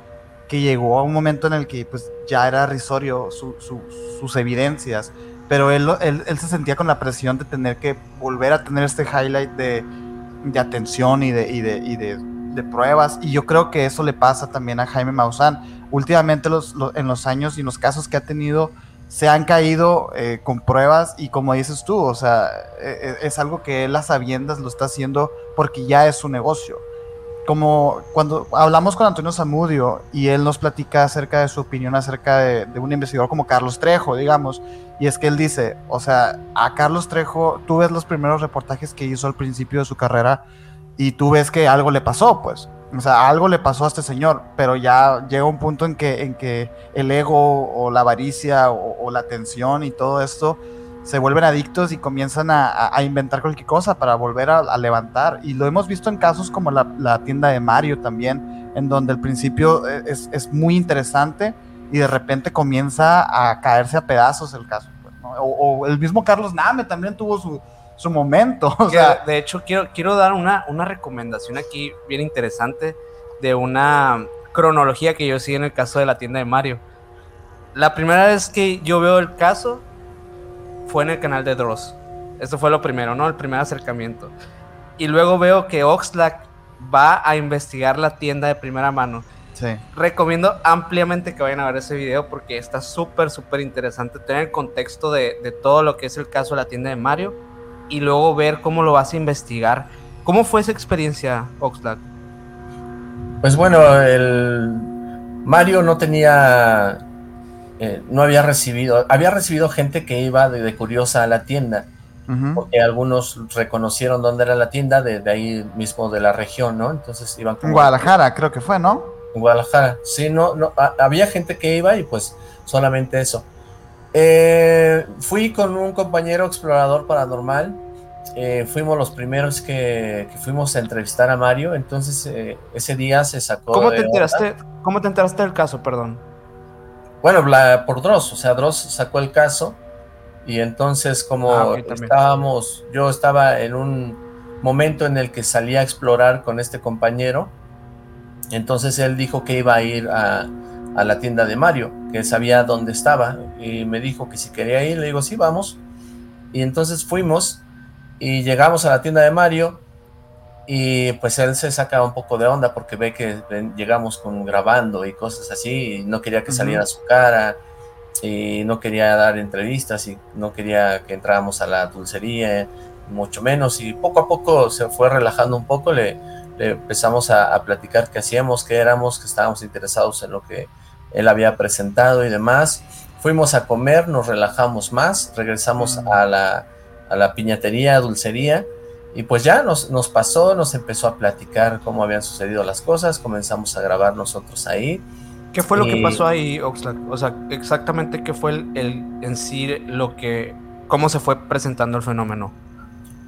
que llegó a un momento en el que pues, ya era risorio sus evidencias, pero él, él, se sentía con la presión de tener que volver a tener este highlight de, de atención y, de, pruebas, y yo creo que eso le pasa también a Jaime Maussan. Últimamente en los años y en los casos que ha tenido, se han caído eh, con pruebas y como dices tú, o sea, e, e, es, algo que él a sabiendas lo está haciendo porque ya es su negocio. Como cuando hablamos con Antonio Zamudio y él nos platica acerca de su opinión acerca de, un investigador como Carlos Trejo, digamos, y es que él dice, o sea, a Carlos Trejo, tú ves los primeros reportajes que hizo al principio de su carrera y tú ves que algo le pasó, pues. O sea, algo le pasó a este señor, pero ya llega un punto en que, en que el ego o la avaricia o, la tensión y todo esto se vuelven adictos y comienzan a, inventar cualquier cosa para volver a, levantar. Y lo hemos visto en casos como la, tienda de Mario también, en donde al principio e, es, muy interesante y de repente comienza a caerse a pedazos el caso. Pues, o, el mismo Carlos Name también tuvo su, su momento. O sea, de hecho, quiero, quiero dar una, una recomendación aquí bien interesante de una cronología que yo sigo en el caso de la tienda de Mario. La primera vez que yo veo el caso fue en el canal de Dross. Eso fue lo primero, ¿no? El primer acercamiento. Y luego veo que Oxlack va a investigar la tienda de primera mano. Sí. Recomiendo ampliamente que vayan a ver ese video porque está súper, súper interesante tener el contexto de, de todo lo que es el caso de la tienda de Mario y luego ver cómo lo vas a investigar. ¿Cómo fue esa experiencia, Oxlack? Pues bueno, el Mario no tenía, eh, no había recibido, había recibido gente que iba de, curiosa a la tienda, porque algunos reconocieron dónde era la tienda, de, ahí mismo de la región, ¿no? Entonces iban En Guadalajara, creo que fue, ¿no? En Guadalajara, sí, no, no, había gente que iba y pues solamente eso. Eh, fui con un compañero explorador paranormal. Eh, fuimos los primeros que, fuimos a entrevistar a Mario. Entonces, eh, ese día se sacó. ¿Cómo te, enteraste, ¿Cómo te enteraste del caso, perdón? Bueno, por Dross. O sea, Dross sacó el caso. Y entonces, como ah, estábamos, yo estaba en un momento en el que salía a explorar con este compañero. Entonces él dijo que iba a ir a, a la tienda de Mario, que sabía dónde estaba, y me dijo que si quería ir, le digo, sí, vamos. Y entonces fuimos y llegamos a la tienda de Mario y pues él se saca un poco de onda porque ve que llegamos con grabando y cosas así, y no quería que saliera su cara, y no quería dar entrevistas, y no quería que entráramos a la dulcería, mucho menos, y poco a poco se fue relajando un poco, le, empezamos a, a, platicar qué hacíamos, qué éramos, que estábamos interesados en lo que él había presentado y demás. Fuimos a comer, nos relajamos más, regresamos mm. a, la, a la piñatería, dulcería, y pues ya nos, nos pasó, nos empezó a platicar cómo habían sucedido las cosas, comenzamos a grabar nosotros ahí. ¿Qué fue lo que pasó ahí, Oxlack? O sea, exactamente qué fue el, el, en sí lo que, cómo se fue presentando el fenómeno.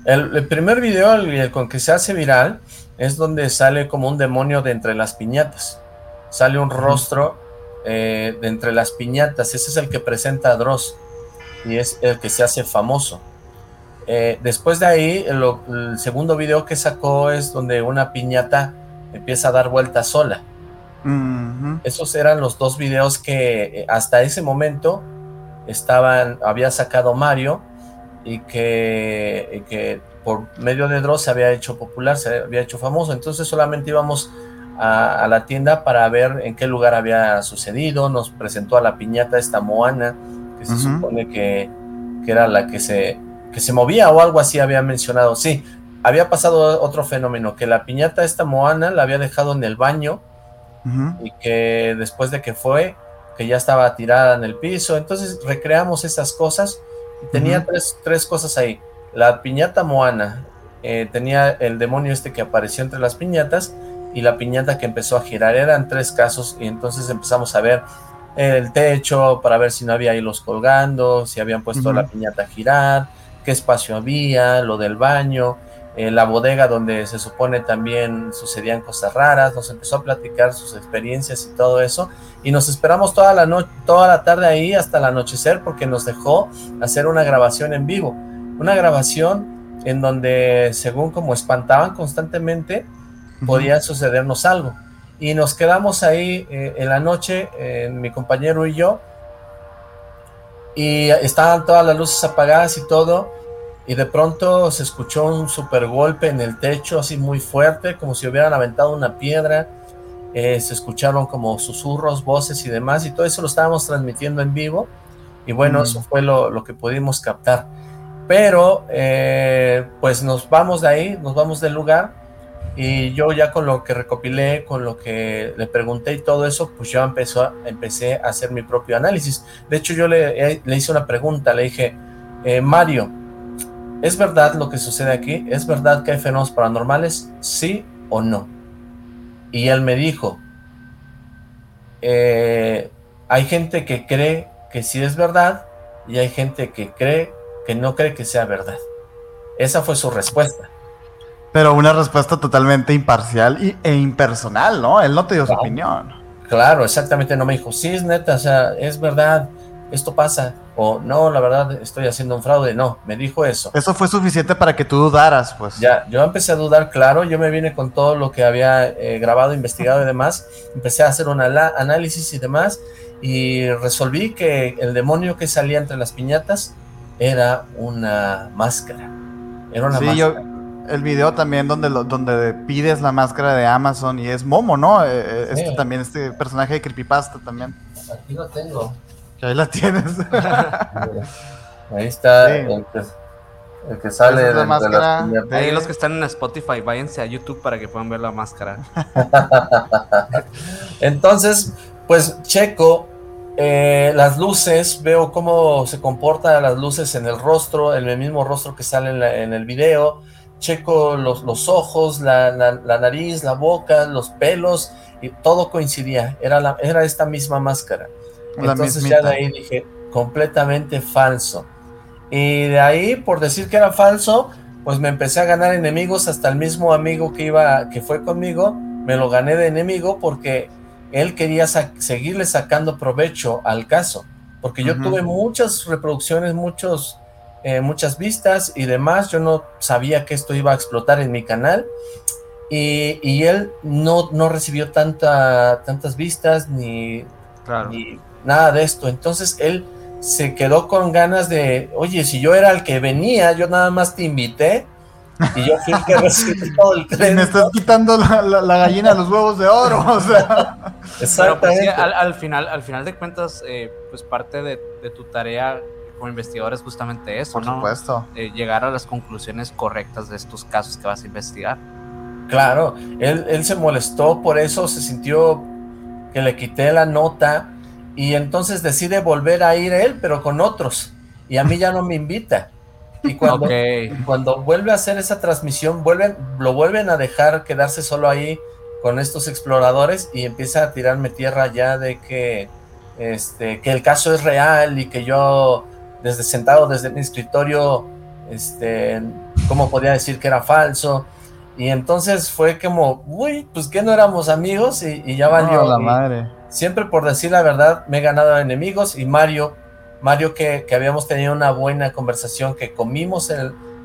El, primer video, el, con que se hace viral, es donde sale como un demonio de entre las piñatas. Sale un rostro eh, de entre las piñatas. Ese es el que presenta a Dross y es el que se hace famoso. Eh, después de ahí, el, segundo video que sacó es donde una piñata empieza a dar vuelta sola. Esos eran los dos videos que eh, hasta ese momento estaban, había sacado Mario y que, que por medio de Dross se había hecho popular, se había hecho famoso. Entonces solamente íbamos a, la tienda para ver en qué lugar había sucedido. Nos presentó a la piñata esta Moana, que se supone que, que, era la que se, que se movía o algo así había mencionado. Sí, había pasado otro fenómeno, que la piñata esta Moana la había dejado en el baño y que después de que fue, que ya estaba tirada en el piso. Entonces recreamos esas cosas y tenía tres, tres cosas ahí la piñata Moana eh, tenía el demonio este que apareció entre las piñatas y la piñata que empezó a girar. Eran tres casos y entonces empezamos a ver el techo para ver si no había hilos colgando, si habían puesto la piñata a girar, qué espacio había, lo del baño, eh, la bodega donde se supone también sucedían cosas raras. Nos empezó a platicar sus experiencias y todo eso y nos esperamos toda la noche, toda la tarde ahí hasta el anochecer porque nos dejó hacer una grabación en vivo una grabación en donde, según como espantaban constantemente, podía sucedernos algo. Y nos quedamos ahí eh, en la noche, mi compañero y yo, y estaban todas las luces apagadas y todo, y de pronto se escuchó un super golpe en el techo, así muy fuerte, como si hubieran aventado una piedra. Eh, se escucharon como susurros, voces y demás, y todo eso lo estábamos transmitiendo en vivo. Y bueno, eso fue lo, lo que pudimos captar. Pero eh, pues nos vamos de ahí, nos vamos del lugar y yo ya con lo que recopilé, con lo que le pregunté y todo eso, pues yo empezó, empecé a hacer mi propio análisis. De hecho yo le, eh, le hice una pregunta, le dije, eh, Mario, ¿es verdad lo que sucede aquí? ¿Es verdad que hay fenómenos paranormales? ¿Sí o no? Y él me dijo, hay gente que cree que sí es verdad y hay gente que cree que no cree que sea verdad. Esa fue su respuesta. Pero una respuesta totalmente imparcial e impersonal, ¿no? Él no te dio su opinión. Claro, exactamente, no me dijo, sí, es neta, o sea, es verdad, esto pasa, o no, la verdad, estoy haciendo un fraude, no, me dijo eso. Eso fue suficiente para que tú dudaras, pues. Ya, yo empecé a dudar, claro, yo me vine con todo lo que había eh, grabado, investigado y demás, empecé a hacer un análisis y demás, y resolví que el demonio que salía entre las piñatas era una máscara. Era una sí, Yo, el video también donde, donde pides la máscara de Amazon y es Momo, ¿no? Este también, este personaje de Creepypasta también. Aquí lo tengo. ahí la tienes. ahí está el, que, sale de, la máscara. ahí los que están en Spotify, váyanse a YouTube para que puedan ver la máscara. Entonces, pues Checo eh, las luces, veo cómo se comportan las luces en el rostro, en el mismo rostro que sale en, el video. Checo los, los ojos, la, nariz, la boca, los pelos, y todo coincidía. Era, la, era esta misma máscara. Entonces ya de ahí dije, completamente falso. Y de ahí, por decir que era falso, pues me empecé a ganar enemigos, hasta el mismo amigo que iba, que fue conmigo, me lo gané de enemigo porque él quería seguirle sacando provecho al caso, porque yo tuve muchas reproducciones, muchos, eh, muchas vistas y demás, yo no sabía que esto iba a explotar en mi canal, y, él no, no recibió tanta, tantas vistas ni, ni nada de esto, entonces él se quedó con ganas de, oye, si yo era el que venía, yo nada más te invité, y yo fui el que recibí todo el crédito. me estás quitando la, la, gallina los huevos de oro, o sea. Pues, Exactamente. al, final, al final de cuentas, eh, pues parte de, tu tarea como investigador es justamente eso, Por supuesto. Eh, llegar a las conclusiones correctas de estos casos que vas a investigar. Claro, él, él se molestó por eso, se sintió que le quité la nota y entonces decide volver a ir él, pero con otros. Y a mí ya no me invita. Y cuando, cuando vuelve a hacer esa transmisión, vuelven, lo vuelven a dejar quedarse solo ahí con estos exploradores y empieza a tirarme tierra ya de que, este, que el caso es real y que yo desde sentado desde mi escritorio, este, ¿cómo podía decir que era falso? Y entonces fue como, uy, pues que no éramos amigos y, ya valió. la madre. Siempre por decir la verdad me he ganado enemigos y Mario Mario, que, habíamos tenido una buena conversación, que comimos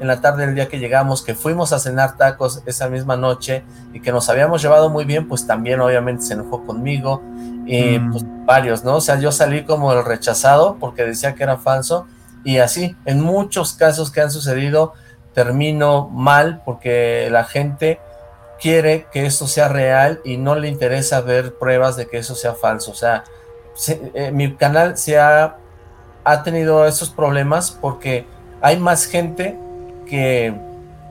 en, la tarde del día que llegamos, que fuimos a cenar tacos esa misma noche y que nos habíamos llevado muy bien, pues también obviamente se enojó conmigo y mm. pues varios, ¿no? O sea, yo salí como el rechazado porque decía que era falso y así, en muchos casos que han sucedido, termino mal porque la gente quiere que esto sea real y no le interesa ver pruebas de que eso sea falso. O sea, eh, mi canal se ha, ha tenido esos problemas porque hay más gente que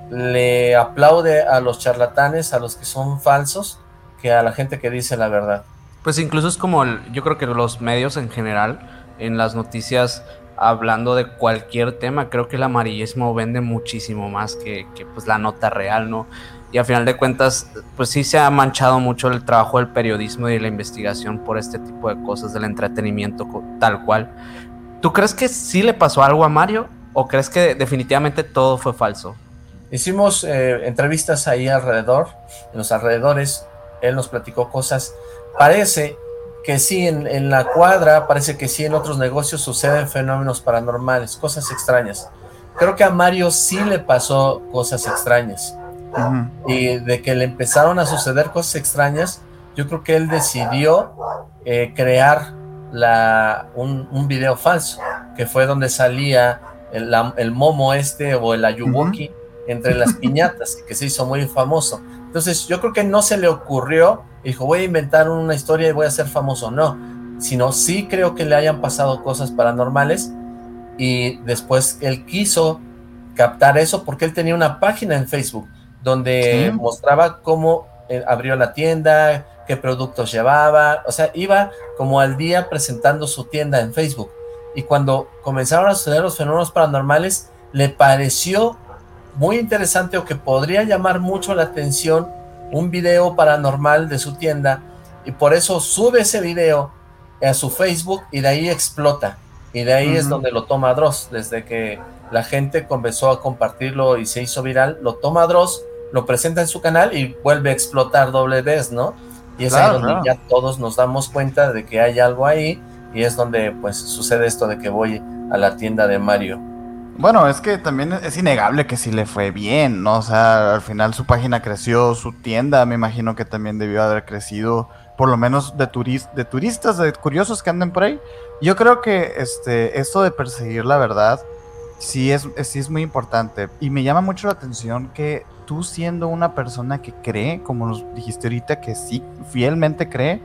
le aplaude a los charlatanes, a los que son falsos, que a la gente que dice la verdad. Pues incluso es como yo creo que los medios en general, en las noticias, hablando de cualquier tema, creo que el amarillismo vende muchísimo más que, que pues la nota real, ¿no? y a final de cuentas, pues sí se ha manchado mucho el trabajo del periodismo y la investigación por este tipo de cosas, del entretenimiento tal cual. ¿Tú crees que sí le pasó algo a Mario o crees que definitivamente todo fue falso? Hicimos eh, entrevistas ahí alrededor, en los alrededores, él nos platicó cosas. Parece que sí, en, en la cuadra, parece que sí, en otros negocios suceden fenómenos paranormales, cosas extrañas. Creo que a Mario sí le pasó cosas extrañas y de que le empezaron a suceder cosas extrañas, yo creo que él decidió eh, crear la, un, un, video falso, que fue donde salía el, el momo este o el ayuwoki entre las piñatas, que se hizo muy famoso. Entonces yo creo que no se le ocurrió, dijo voy a inventar una historia y voy a ser famoso, no, sino sí creo que le hayan pasado cosas paranormales y después él quiso captar eso porque él tenía una página en Facebook donde mostraba cómo eh, abrió la tienda, qué productos llevaba, o sea, iba como al día presentando su tienda en Facebook. Y cuando comenzaron a suceder los fenómenos paranormales, le pareció muy interesante o que podría llamar mucho la atención un video paranormal de su tienda y por eso sube ese video a su Facebook y de ahí explota. Y de ahí es donde lo toma Dross, desde que la gente comenzó a compartirlo y se hizo viral, lo toma Dross lo presenta en su canal y vuelve a explotar doble vez, ¿no? Y es ahí donde ya todos nos damos cuenta de que hay algo ahí y es donde pues sucede esto de que voy a la tienda de Mario. Bueno, es que también es innegable que sí le fue bien, ¿no? O sea, al final su página creció, su tienda me imagino que también debió haber crecido, por lo menos de, de turistas, de curiosos que anden por ahí. Yo creo que este, esto de perseguir la verdad sí es, sí es muy importante y me llama mucho la atención que tú siendo una persona que cree, como nos dijiste ahorita, que sí, fielmente cree,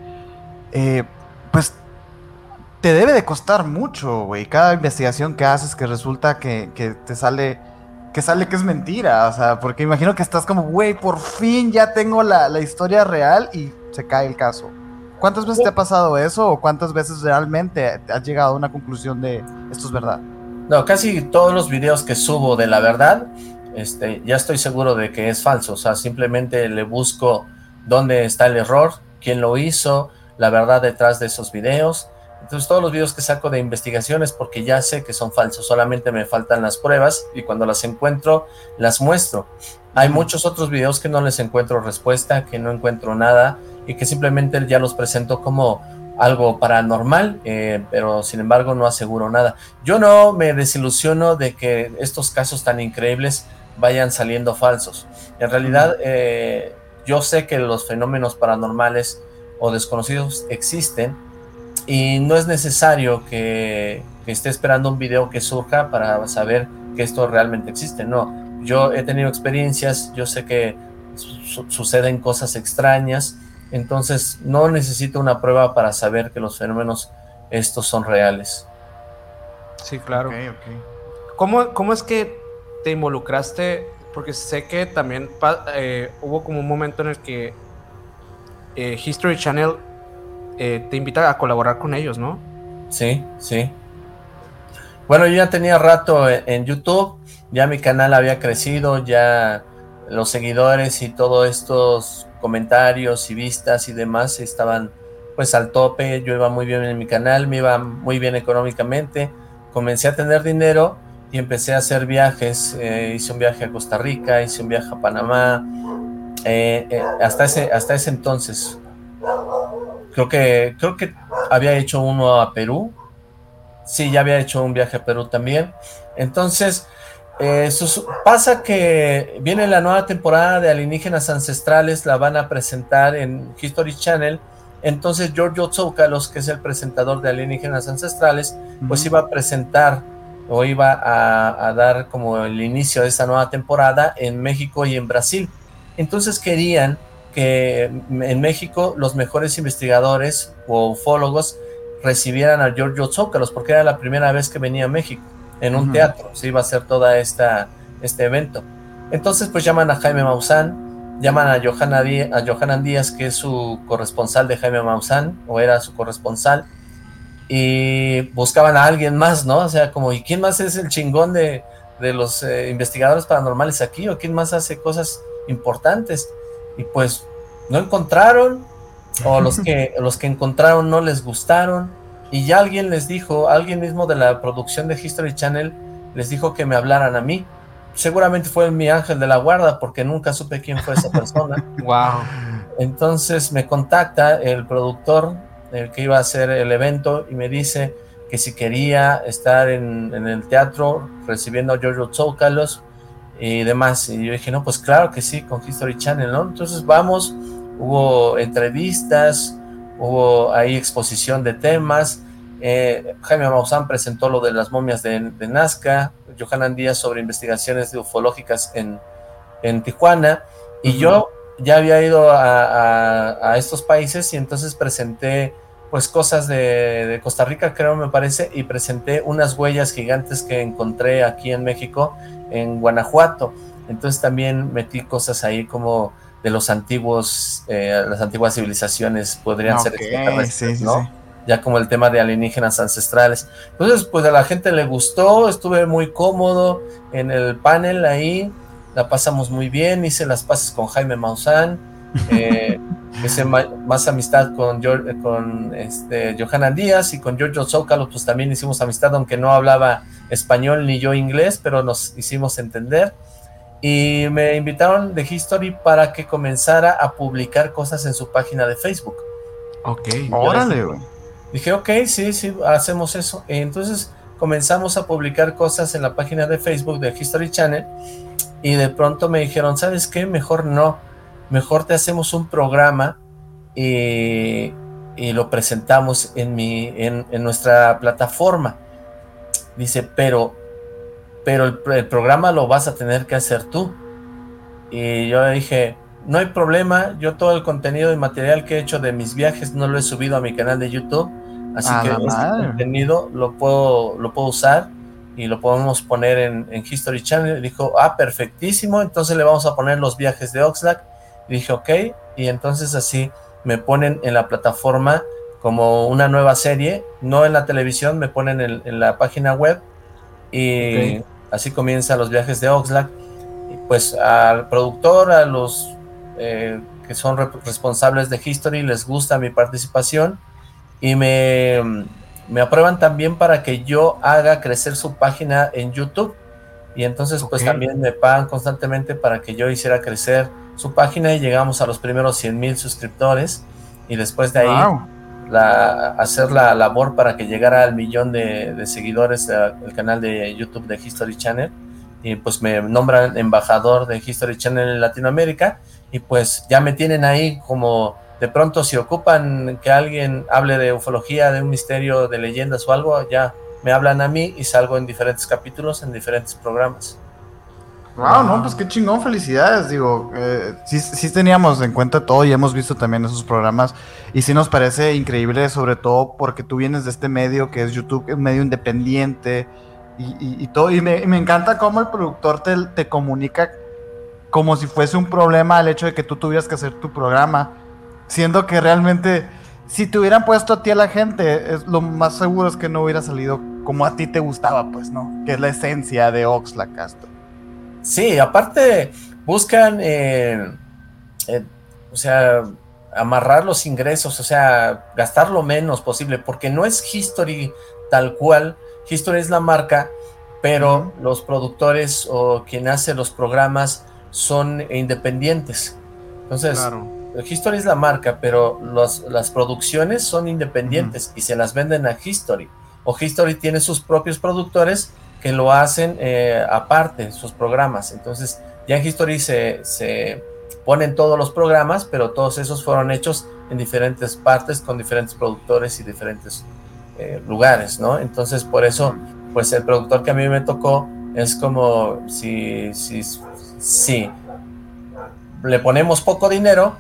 eh, pues te debe de costar mucho, güey. Cada investigación que haces que resulta que, que, te sale, que sale que es mentira, o sea, porque imagino que estás como, güey, por fin ya tengo la, la historia real y se cae el caso. ¿Cuántas veces te ha pasado eso o cuántas veces realmente has llegado a una conclusión de esto es verdad? No, casi todos los videos que subo de la verdad este, ya estoy seguro de que es falso, o sea, simplemente le busco dónde está el error, quién lo hizo, la verdad detrás de esos videos. Entonces todos los videos que saco de investigaciones porque ya sé que son falsos, solamente me faltan las pruebas y cuando las encuentro las muestro. Hay muchos otros videos que no les encuentro respuesta, que no encuentro nada y que simplemente ya los presento como algo paranormal, eh, pero sin embargo no aseguro nada. Yo no me desilusiono de que estos casos tan increíbles vayan saliendo falsos. En realidad, eh, yo sé que los fenómenos paranormales o desconocidos existen y no es necesario que, esté esperando un video que surja para saber que esto realmente existe. No, yo he tenido experiencias, yo sé que suceden cosas extrañas, entonces no necesito una prueba para saber que los fenómenos estos son reales. Sí, claro. ¿Cómo, ¿Cómo es que te involucraste? Porque sé que también eh, hubo como un momento en el que eh, History Channel eh, te invita a colaborar con ellos, ¿no? Sí, sí. Bueno, yo ya tenía rato en, YouTube, ya mi canal había crecido, ya los seguidores y todos estos comentarios y vistas y demás estaban pues al tope, yo iba muy bien en mi canal, me iba muy bien económicamente, comencé a tener dinero y empecé a hacer viajes. Eh, hice un viaje a Costa Rica, hice un viaje a Panamá. Eh, hasta, ese, hasta ese entonces, creo que, creo que había hecho uno a Perú. Sí, ya había hecho un viaje a Perú también. Entonces, pasa que viene la nueva temporada de Alienígenas Ancestrales, la van a presentar en History Channel. Entonces, Giorgio Tsoukalos, que es el presentador de Alienígenas Ancestrales, pues iba a presentar o iba a, dar como el inicio de esta nueva temporada en México y en Brasil. Entonces querían que en México los mejores investigadores o ufólogos recibieran a Giorgio Zócalos, porque era la primera vez que venía a México en un teatro, se iba a hacer toda esta este evento. Entonces pues llaman a Jaime Maussan, llaman a Johanna Díaz, a Johanan Díaz, que es su corresponsal de Jaime Maussan, o era su corresponsal, y buscaban a alguien más, ¿no? O sea, como, ¿y quién más es el chingón de, de los eh, investigadores paranormales aquí? ¿O quién más hace cosas importantes? Y pues no encontraron, o los que, los que encontraron no les gustaron, y ya alguien les dijo, alguien mismo de la producción de History Channel les dijo que me hablaran a mí. Seguramente fue mi ángel de la guarda, porque nunca supe quién fue esa persona. wow. Entonces me contacta el productor el que iba a hacer el evento y me dice que si quería estar en, el teatro recibiendo a Giorgio Tsoukalos y demás. Y yo dije, no, pues claro que sí, con History Channel, ¿no? Entonces vamos, hubo entrevistas, hubo ahí exposición de temas. Eh, Jaime Maussan presentó lo de las momias de, Nazca, Johanan Díaz sobre investigaciones ufológicas en, en Tijuana, y yo ya había ido a, estos países y entonces presenté pues cosas de, Costa Rica, creo me parece, y presenté unas huellas gigantes que encontré aquí en México, en Guanajuato. Entonces también metí cosas ahí como de los antiguos, eh, las antiguas civilizaciones podrían ser ¿no? Ya como el tema de alienígenas ancestrales. Entonces, pues a la gente le gustó, estuve muy cómodo en el panel ahí, la pasamos muy bien, hice las pases con Jaime Maussan, eh, hice más amistad con, con este, Johanna Díaz y con Giorgio Zócalo, pues también hicimos amistad, aunque no hablaba español ni yo inglés, pero nos hicimos entender. Y me invitaron de History para que comenzara a publicar cosas en su página de Facebook. Ok, órale, güey. Dije, ok, sí, sí, hacemos eso. Entonces comenzamos a publicar cosas en la página de Facebook de History Channel y de pronto me dijeron, ¿sabes qué? Mejor no, mejor te hacemos un programa y, lo presentamos en, mi, en, nuestra plataforma. Dice, pero, pero el, programa lo vas a tener que hacer tú. Y yo le dije, no hay problema, yo todo el contenido y material que he hecho de mis viajes no lo he subido a mi canal de YouTube, así que este contenido lo puedo, lo puedo usar y lo podemos poner en, History Channel. Y dijo, ah, perfectísimo, entonces le vamos a poner los viajes de Oxlack. Dije, ok, y entonces así me ponen en la plataforma como una nueva serie, no en la televisión, me ponen en, la página web y así comienzan los viajes de Oxlack. Pues al productor, a los eh, que son responsables de History, les gusta mi participación y me me aprueban también para que yo haga crecer su página en YouTube. Y entonces pues también me pagan constantemente para que yo hiciera crecer su página y llegamos a los primeros 100 mil suscriptores. Y después de ahí la, hacer la labor para que llegara al millón de, seguidores del canal de YouTube de History Channel. Y pues me nombran embajador de History Channel en Latinoamérica. Y pues ya me tienen ahí como de pronto si ocupan que alguien hable de ufología, de un misterio, de leyendas o algo, ya me hablan a mí y salgo en diferentes capítulos, en diferentes programas. Wow, no, pues qué chingón, felicidades, digo, eh, sí, teníamos en cuenta todo y hemos visto también esos programas y sí nos parece increíble, sobre todo porque tú vienes de este medio que es YouTube, un medio independiente y, todo, y me, encanta cómo el productor te, te comunica como si fuese un problema el hecho de que tú tuvieras que hacer tu programa Siendo que realmente, si te hubieran puesto a ti a la gente, es, lo más seguro es que no hubiera salido como a ti te gustaba, pues, ¿no? Que es la esencia de Oxlack Castro. Sí, aparte buscan, eh, eh, o sea, amarrar los ingresos, o sea, gastar lo menos posible, porque no es History tal cual, History es la marca, pero los productores o quien hace los programas son independientes. Entonces, claro. History es la marca, pero las producciones son independientes y se las venden a History. O History tiene sus propios productores que lo hacen eh, aparte, sus programas. Entonces, ya en History se, se, ponen todos los programas, pero todos esos fueron hechos en diferentes partes, con diferentes productores y diferentes eh, lugares, ¿no? Entonces, por eso pues el productor que a mí me tocó es como si, si, si le ponemos poco dinero,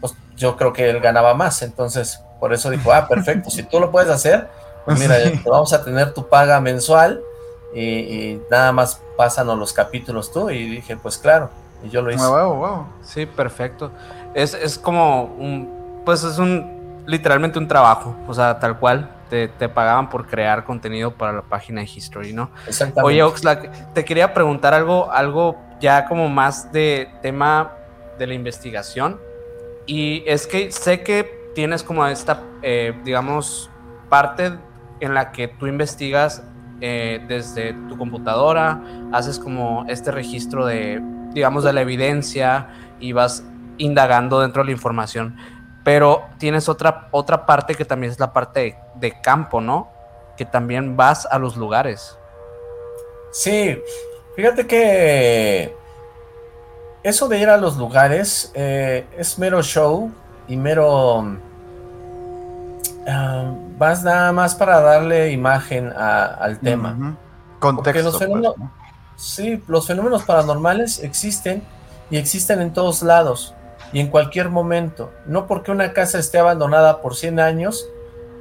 pues yo creo que él ganaba más. Entonces, por eso dijo, ah, perfecto, si tú lo puedes hacer, pues mira, vamos a tener tu paga mensual y, nada más pásanos los capítulos tú. Y dije, pues claro, y yo lo hice. Sí, perfecto. Es, es como un, pues es un, literalmente un trabajo, o sea, tal cual. Te, te, pagaban por crear contenido para la página de History, ¿no? Exactamente. Oye, Oxlack, te quería preguntar algo, algo ya como más de tema de la investigación. Y es que sé que tienes como esta, eh, digamos, parte en la que tú investigas eh, desde tu computadora, haces como este registro de, digamos, de la evidencia y vas indagando dentro de la información. Pero tienes otra, otra parte que también es la parte de, campo, ¿no? Que también vas a los lugares. Sí, fíjate que eso de ir a los lugares eh, es mero show y mero... Ah, vas nada más para darle imagen al tema. Contexto. los fenómenos, Sí, los fenómenos paranormales existen y existen en todos lados y en cualquier momento. No porque una casa esté abandonada por 100 años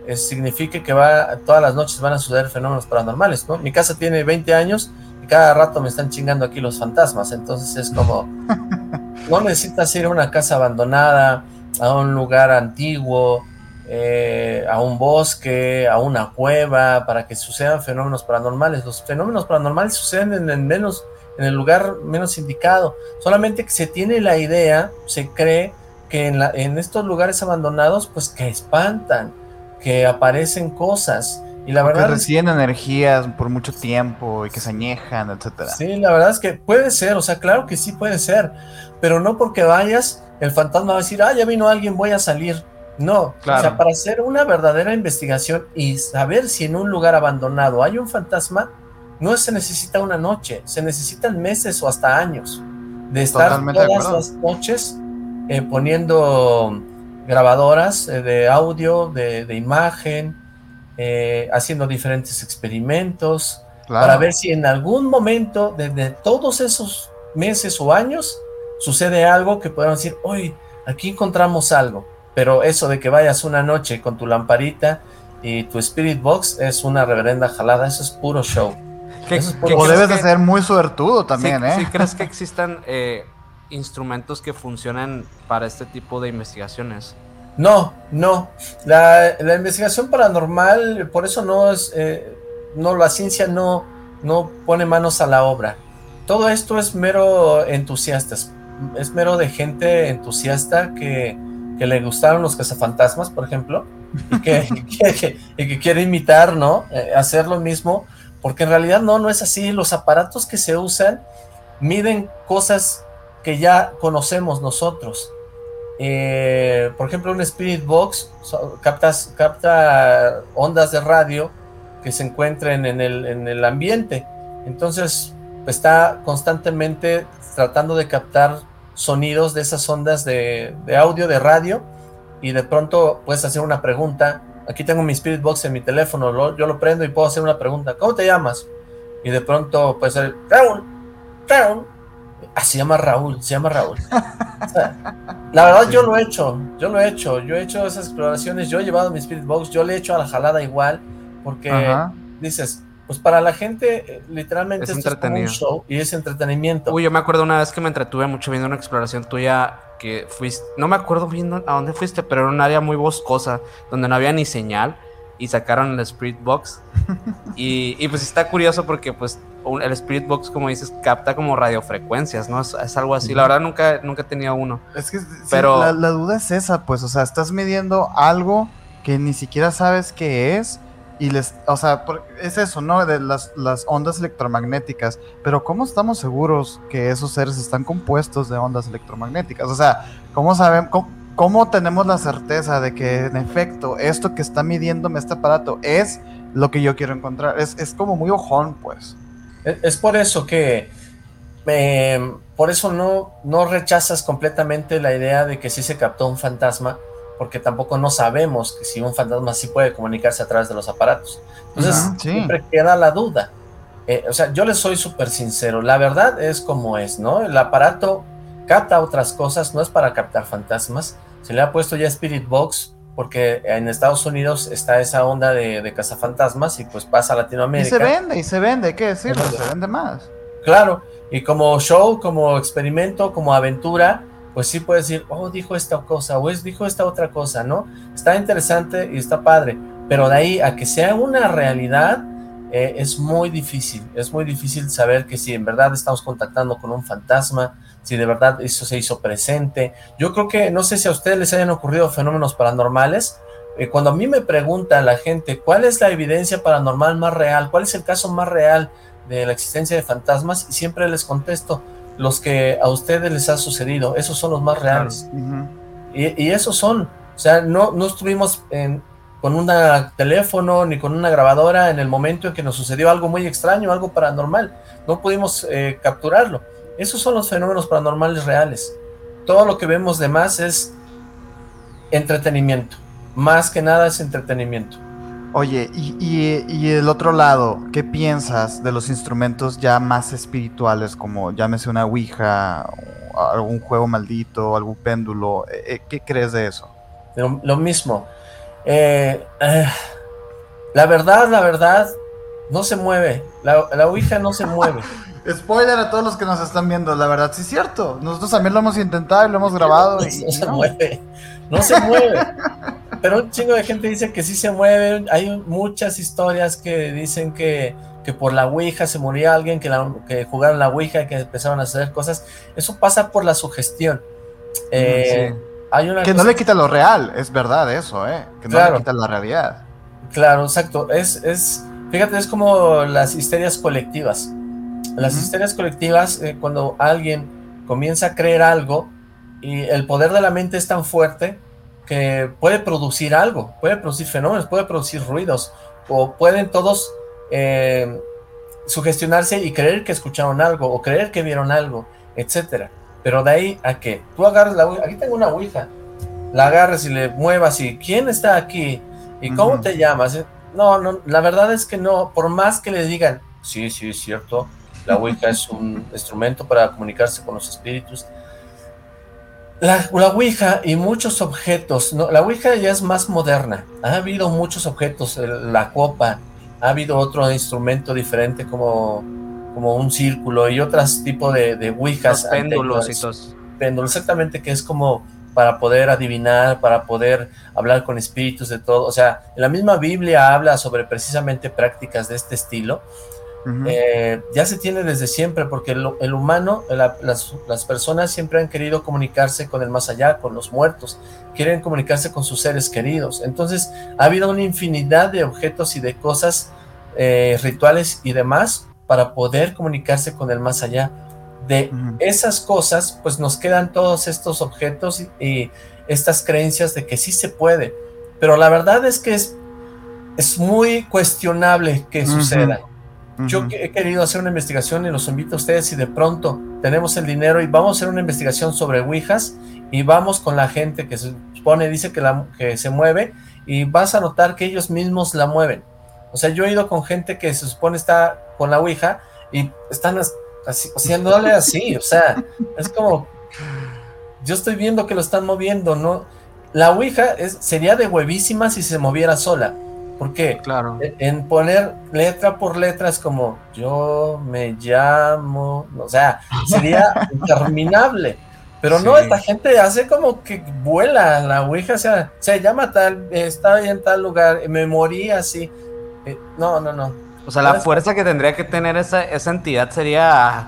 eh, signifique que va todas las noches van a suceder fenómenos paranormales, ¿no? Mi casa tiene 20 años y cada rato me están chingando aquí los fantasmas, entonces es como no necesitas ir a una casa abandonada, a un lugar antiguo, eh, a un bosque, a una cueva, para que sucedan fenómenos paranormales. Los fenómenos paranormales suceden en el menos, en el lugar menos indicado. Solamente que se tiene la idea, se cree que en, la, en estos lugares abandonados, pues que espantan, que aparecen cosas. Y la verdad. Que reciben energías por mucho tiempo y que se añejan, etcétera. Sí, la verdad es que puede ser, o sea, claro que sí puede ser, pero no porque vayas, el fantasma va a decir, ah, ya vino alguien, voy a salir. No, o sea, para hacer una verdadera investigación y saber si en un lugar abandonado hay un fantasma, no se necesita una noche, se necesitan meses o hasta años de estar todas las noches eh, poniendo grabadoras eh, de audio, de, imagen, eh, haciendo diferentes experimentos, para ver si en algún momento de, todos esos meses o años sucede algo que podamos decir, hoy aquí encontramos algo. Pero eso de que vayas una noche con tu lamparita y tu Spirit Box es una reverenda jalada, eso es puro show. o debes de ser muy suertudo también, ¿eh? ¿Sí crees que existan eh, instrumentos que funcionen para este tipo de investigaciones? No, no. La, investigación paranormal, por eso no es, eh, no, la ciencia no, no pone manos a la obra. Todo esto es mero entusiastas, es mero de gente entusiasta que que le gustaron los cazafantasmas, por ejemplo, y que, que, quiere imitar, ¿no? Eh, hacer lo mismo, porque en realidad no, no es así. Los aparatos que se usan miden cosas que ya conocemos nosotros. Eh, por ejemplo, un Spirit Box capta ondas de radio que se encuentren en el, en el ambiente. Entonces, está constantemente tratando de captar sonidos de esas ondas de, audio, de radio, y de pronto puedes hacer una pregunta. Aquí tengo mi Spirit Box en mi teléfono, yo lo prendo y puedo hacer una pregunta. ¿Cómo te llamas? Y de pronto puede ser Raúl, Raúl. Ah, se llama Raúl, se llama Raúl. la verdad yo lo he hecho, yo lo he hecho, yo he hecho esas exploraciones, yo he llevado mi Spirit Box, yo le he hecho a la jalada igual, porque dices, pues para la gente, eh, literalmente es, un show y es entretenimiento. Uy, yo me acuerdo una vez que me entretuve mucho viendo una exploración tuya que fuiste, no me acuerdo bien a dónde fuiste, pero era un área muy boscosa, donde no había ni señal y sacaron el Spirit Box. y, pues está curioso porque pues el Spirit Box, como dices, capta como radiofrecuencias, ¿no? Es, algo así. La verdad nunca, nunca he tenido uno. Es que pero... la, la duda es esa, pues, o sea, estás midiendo algo que ni siquiera sabes qué es y les, o sea, es eso, ¿no? De las, las, ondas electromagnéticas. Pero ¿cómo estamos seguros que esos seres están compuestos de ondas electromagnéticas? O sea, ¿cómo sabemos, cómo, tenemos la certeza de que en efecto esto que está midiéndome este aparato es lo que yo quiero encontrar? Es, es como muy ojón, pues. Es, por eso que, em, por eso no, no rechazas completamente la idea de que sí se captó un fantasma, porque tampoco no sabemos que si un fantasma sí puede comunicarse a través de los aparatos. Entonces, siempre queda la duda. Eh, o sea, yo les soy súper sincero, la verdad es como es, ¿no? El aparato capta otras cosas, no es para captar fantasmas. Se le ha puesto ya Spirit Box porque en Estados Unidos está esa onda de, de cazafantasmas y pues pasa a Latinoamérica. Y se vende, y se vende, ¿qué decirlo? Se vende más. Claro, y como show, como experimento, como aventura, pues sí puedes decir, oh, dijo esta cosa, o es, dijo esta otra cosa, ¿no? Está interesante y está padre, pero de ahí a que sea una realidad, eh, es muy difícil, es muy difícil saber que si en verdad estamos contactando con un fantasma, si de verdad eso se hizo presente. Yo creo que, no sé si a ustedes les hayan ocurrido fenómenos paranormales, eh, cuando a mí me pregunta la gente cuál es la evidencia paranormal más real, cuál es el caso más real de la existencia de fantasmas, y siempre les contesto, los que a ustedes les ha sucedido, esos son los más reales. y, esos son, o sea, no, no estuvimos con un teléfono ni con una grabadora en el momento en que nos sucedió algo muy extraño, algo paranormal. No pudimos eh, capturarlo. Esos son los fenómenos paranormales reales. Todo lo que vemos de más es entretenimiento. Más que nada es entretenimiento. Oye, y, y, el otro lado, ¿qué piensas de los instrumentos ya más espirituales, como llámese una Ouija, algún juego maldito, algún péndulo? Eh, eh, ¿Qué crees de eso? Lo, mismo. Eh, la verdad, la verdad, no se mueve. La, la Ouija no se mueve. Spoiler a todos los que nos están viendo, la verdad, sí es cierto. Nosotros también lo hemos intentado y lo hemos grabado. No, y, se mueve. No se mueve. Pero un chingo de gente dice que sí se mueve. Hay muchas historias que dicen que, que por la Ouija se moría alguien, que, la, que jugaron la Ouija, que empezaron a hacer cosas. Eso pasa por la sugestión. Eh, hay una que no le quita lo real, es verdad eso, ¿eh? Que no le quita la realidad. Claro, exacto. Es, es, fíjate, es como las histerias colectivas. Las histerias colectivas, eh, cuando alguien comienza a creer algo y el poder de la mente es tan fuerte que puede producir algo, puede producir fenómenos, puede producir ruidos, o pueden todos eh, sugestionarse y creer que escucharon algo, o creer que vieron algo, etcétera. Pero de ahí a que tú agarres la ouija, aquí tengo una ouija, la agarres y le muevas y ¿quién está aquí? ¿Y cómo te llamas? No, no, la verdad es que no, por más que le digan, sí, sí, es cierto, la Ouija es un instrumento para comunicarse con los espíritus, la, Ouija y muchos objetos, ¿no? la Ouija ya es más moderna, ha habido muchos objetos, la copa, ha habido otro instrumento diferente como, como un círculo y otros tipos de, de Ouijas. péndulos y todos. Péndulos, exactamente, que es como para poder adivinar, para poder hablar con espíritus de todo. O sea, la misma Biblia habla sobre precisamente prácticas de este estilo eh, ya se tiene desde siempre, porque el, humano, las, personas siempre han querido comunicarse con el más allá, con los muertos, quieren comunicarse con sus seres queridos. Entonces, ha habido una infinidad de objetos y de cosas, eh, rituales y demás, para poder comunicarse con el más allá. De esas cosas, pues nos quedan todos estos objetos y, estas creencias de que sí se puede. Pero la verdad es que es, es muy cuestionable que suceda yo he querido hacer una investigación y los invito a ustedes si de pronto tenemos el dinero y vamos a hacer una investigación sobre Ouijas y vamos con la gente que se supone, dice que, la, que se mueve y vas a notar que ellos mismos la mueven. O sea, yo he ido con gente que se supone está con la Ouija y están así, haciéndole así, o sea, es como, yo estoy viendo que lo están moviendo, ¿no? La Ouija es, sería de huevísima si se moviera sola porque claro. E, en poner letra por letra es como yo me llamo, o sea, sería interminable. Pero no, esta gente hace como que vuela la Ouija, o sea, se llama tal, está en tal lugar, me morí así. Eh, no, no, no. O sea, la fuerza que tendría que tener esa, esa entidad sería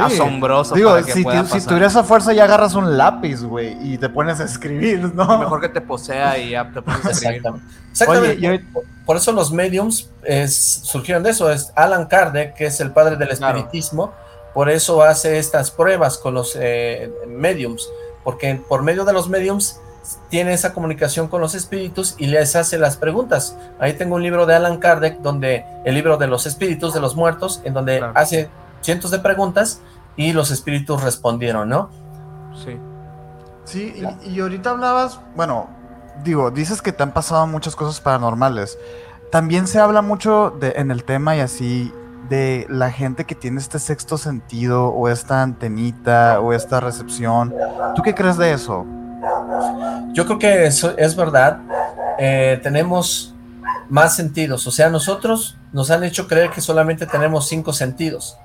asombroso. Digo, si, si, tuvieras esa fuerza ya agarras un lápiz, güey, y te pones a escribir, ¿no? Mejor que te posea y ya te pones a escribir. Exactamente. Por eso los mediums surgieron de eso. Es Alan Kardec, que es el padre del espiritismo, por eso hace estas pruebas con los eh, mediums, porque por medio de los mediums tiene esa comunicación con los espíritus y les hace las preguntas. Ahí tengo un libro de Alan Kardec, donde el libro de los espíritus de los muertos, en donde hace cientos de preguntas y los espíritus respondieron, ¿no? Sí. Sí, y, ahorita hablabas, bueno, digo, dices que te han pasado muchas cosas paranormales. También se habla mucho de, en el tema y así de la gente que tiene este sexto sentido o esta antenita o esta recepción. ¿Tú qué crees de eso? Yo creo que eso es verdad. Eh, tenemos más sentidos. O sea, nosotros nos han hecho creer que solamente tenemos cinco sentidos.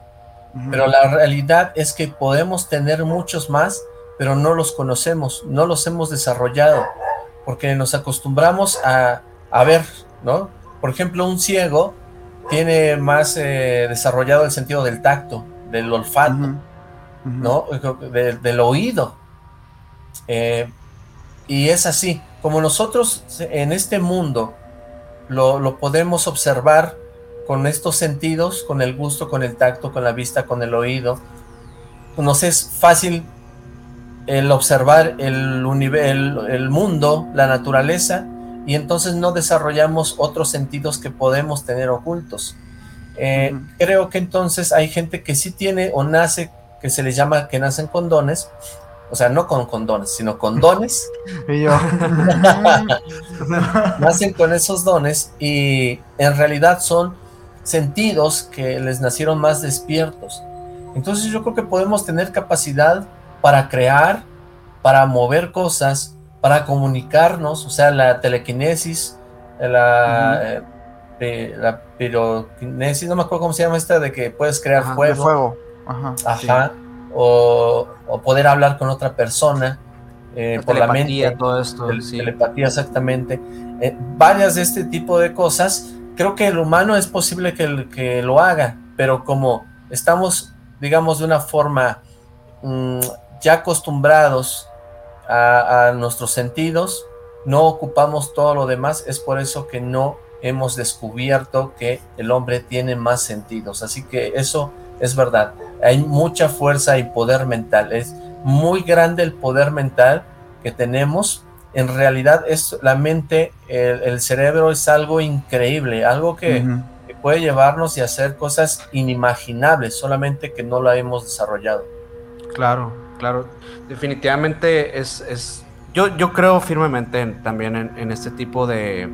Pero la realidad es que podemos tener muchos más, pero no los conocemos, no los hemos desarrollado, porque nos acostumbramos a, a ver, ¿no? Por ejemplo, un ciego tiene más eh, desarrollado el sentido del tacto, del olfato, ¿no? del oído. Eh, y es así, como nosotros en este mundo lo, lo, podemos observar con estos sentidos, con el gusto, con el tacto, con la vista, con el oído, nos es fácil el observar el, el, el mundo, la naturaleza, y entonces no desarrollamos otros sentidos que podemos tener ocultos. Eh, creo que entonces hay gente que sí tiene o nace, que se les llama que nacen con dones, o sea, no con condones, sino con dones. y yo. nacen con esos dones y en realidad son sentidos que les nacieron más despiertos. Entonces yo creo que podemos tener capacidad para crear, para mover cosas, para comunicarnos, o sea, la telequinesis, la, eh, la piroquinesis, no me acuerdo cómo se llama esta, de que puedes crear fuego. fuego. Ajá. O, poder hablar con otra persona. Eh, por la mente. todo esto. Telepatía, exactamente. Eh, varias de este tipo de cosas. Creo que el humano es posible que, lo haga, pero como estamos, digamos, de una forma mm, ya acostumbrados a, nuestros sentidos, no ocupamos todo lo demás, es por eso que no hemos descubierto que el hombre tiene más sentidos. Así que eso es verdad. Hay mucha fuerza y poder mental. Es muy grande el poder mental que tenemos. En realidad es la mente, el, cerebro es algo increíble, algo que, que, puede llevarnos y hacer cosas inimaginables, solamente que no la hemos desarrollado. Claro, claro. Definitivamente es, es yo, yo creo firmemente también en, este tipo de,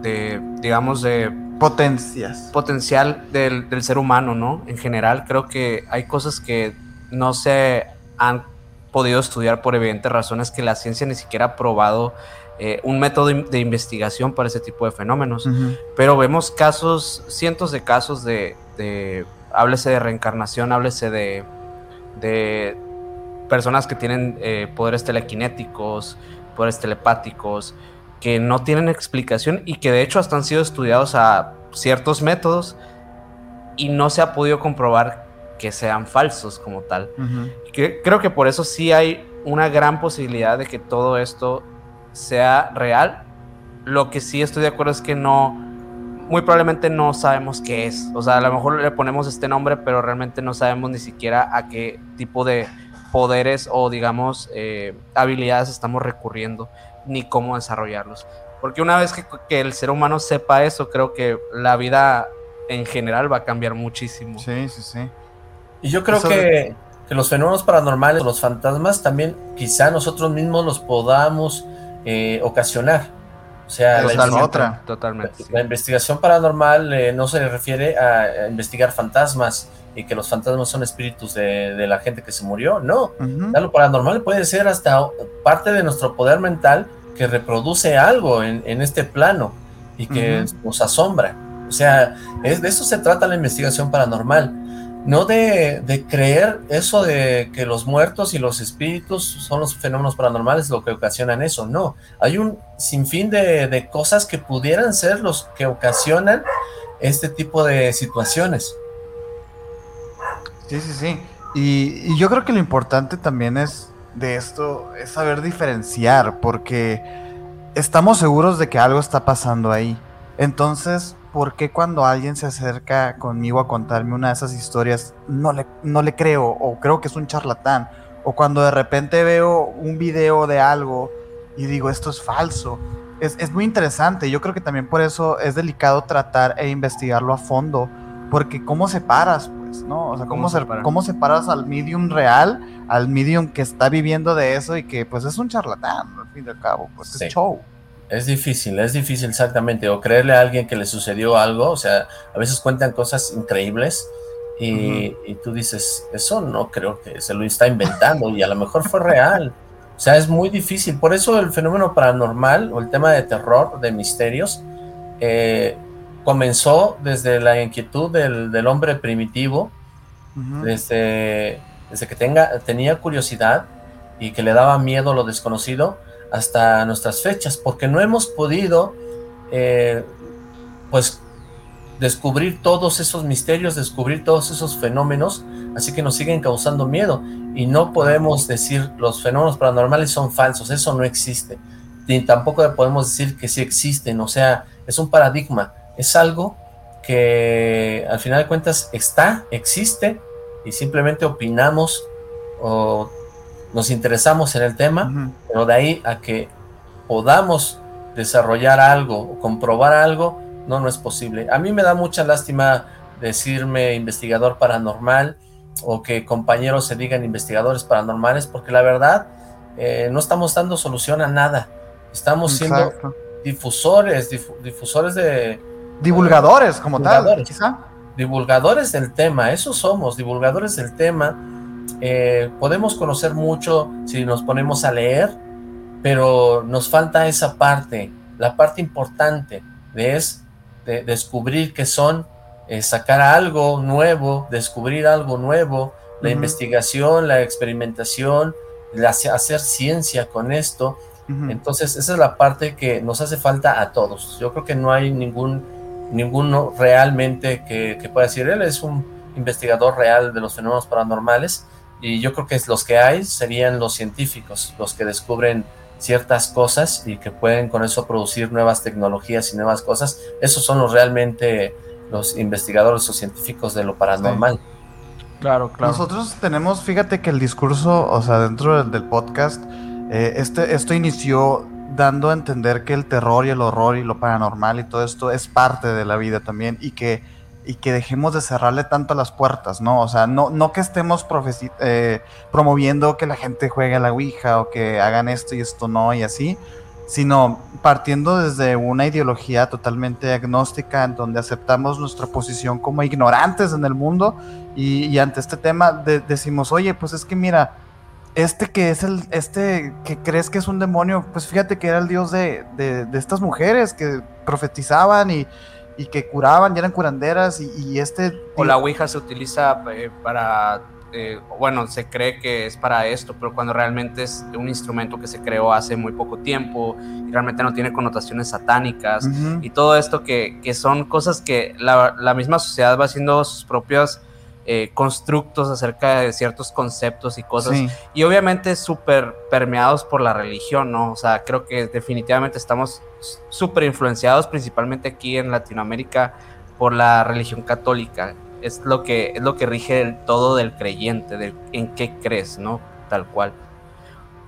de, digamos, de potencias. Potencial del, del, ser humano, ¿no? En general, creo que hay cosas que no se han podido estudiar por evidentes razones que la ciencia ni siquiera ha probado eh, un método de investigación para ese tipo de fenómenos. Pero vemos casos, cientos de casos de, de háblese de reencarnación, háblese de, de personas que tienen eh, poderes telequinéticos, poderes telepáticos, que no tienen explicación y que de hecho hasta han sido estudiados a ciertos métodos y no se ha podido comprobar que sean falsos como tal. creo que por eso sí hay una gran posibilidad de que todo esto sea real. Lo que sí estoy de acuerdo es que no, muy probablemente no sabemos qué es. O sea, a lo mejor le ponemos este nombre, pero realmente no sabemos ni siquiera a qué tipo de poderes o digamos eh, habilidades estamos recurriendo ni cómo desarrollarlos. Porque una vez que, el ser humano sepa eso, creo que la vida en general va a cambiar muchísimo. Sí, sí, sí. Y yo creo que, los fenómenos paranormales, los fantasmas, también quizá nosotros mismos los podamos eh, ocasionar. O sea, la, otra. Totalmente. La, investigación paranormal eh, no se refiere a investigar fantasmas, y que los fantasmas son espíritus de, la gente que se murió. No, lo paranormal puede ser hasta parte de nuestro poder mental que reproduce algo en, este plano y que nos asombra. O sea, es, de eso se trata la investigación paranormal. No de, creer eso de que los muertos y los espíritus son los fenómenos paranormales lo que ocasionan eso. No, hay un sinfín de, de cosas que pudieran ser los que ocasionan este tipo de situaciones. Sí, sí, sí. Y, yo creo que lo importante también es de esto, es saber diferenciar, porque estamos seguros de que algo está pasando ahí. Entonces, ¿por qué cuando alguien se acerca conmigo a contarme una de esas historias, no le, no le creo o creo que es un charlatán? O cuando de repente veo un video de algo y digo, esto es falso. Es, es muy interesante. Yo creo que también por eso es delicado tratar e investigarlo a fondo, porque ¿cómo separas? ¿no? O sea, ¿cómo, ¿cómo, separas al medium real, al medium que está viviendo de eso y que pues es un charlatán, al fin y al cabo, pues es show. Es difícil, es difícil exactamente, o creerle a alguien que le sucedió algo, o sea, a veces cuentan cosas increíbles y, y, tú dices, eso no creo que se lo está inventando y a lo mejor fue real. O sea, es muy difícil, por eso el fenómeno paranormal o el tema de terror, de misterios, eh, comenzó desde la inquietud del, del hombre primitivo, desde, desde que tenga, tenía curiosidad y que le daba miedo lo desconocido, hasta nuestras fechas, porque no hemos podido, eh, pues, descubrir todos esos misterios, descubrir todos esos fenómenos, así que nos siguen causando miedo. Y no podemos decir los fenómenos paranormales son falsos, eso no existe. Ni tampoco podemos decir que sí existen, o sea, es un paradigma, es algo que al final de cuentas está, existe, y simplemente opinamos o nos interesamos en el tema, pero de ahí a que podamos desarrollar algo o comprobar algo, no, no es posible. A mí me da mucha lástima decirme investigador paranormal o que compañeros se digan investigadores paranormales, porque la verdad eh, no estamos dando solución a nada. Estamos siendo difusores, difusores de... Divulgadores como tal, quizá. Divulgadores del tema, eso somos, divulgadores del tema eh, podemos conocer mucho si nos ponemos a leer, pero nos falta esa parte, la parte importante de es de descubrir que son, eh, sacar algo nuevo, descubrir algo nuevo, la investigación, la experimentación, hacer ciencia con esto. Entonces, esa es la parte que nos hace falta a todos. Yo creo que no hay ningún ninguno realmente que, que pueda decir, él es un investigador real de los fenómenos paranormales, y yo creo que los que hay serían los científicos, los que descubren ciertas cosas y que pueden con eso producir nuevas tecnologías y nuevas cosas. Esos son los realmente los investigadores o científicos de lo paranormal. Claro, claro. Nosotros tenemos, fíjate que el discurso, o sea, dentro del, podcast, eh, este, esto inició dando a entender que el terror y el horror y lo paranormal y todo esto es parte de la vida también y que y que dejemos de cerrarle tanto las puertas, ¿no? O sea, no, no que estemos eh, promoviendo que la gente juegue a la Ouija o que hagan esto y esto no y así, sino partiendo desde una ideología totalmente agnóstica en donde aceptamos nuestra posición como ignorantes en el mundo y, ante este tema decimos, oye, pues es que mira, este que es el, este que crees que es un demonio, pues fíjate que era el dios de, de estas mujeres que profetizaban y y que curaban, ya eran curanderas y, este... O la Ouija se utiliza eh, para, eh, bueno, se cree que es para esto, pero cuando realmente es un instrumento que se creó hace muy poco tiempo y realmente no tiene connotaciones satánicas y todo esto que, que son cosas que la, la, misma sociedad va haciendo sus propias eh, constructos acerca de ciertos conceptos y cosas. Y obviamente súper permeados por la religión, ¿no? O sea, creo que definitivamente estamos súper influenciados, principalmente aquí en Latinoamérica, por la religión católica. Es lo que, es lo que rige el todo del creyente, de en qué crees, ¿no? Tal cual.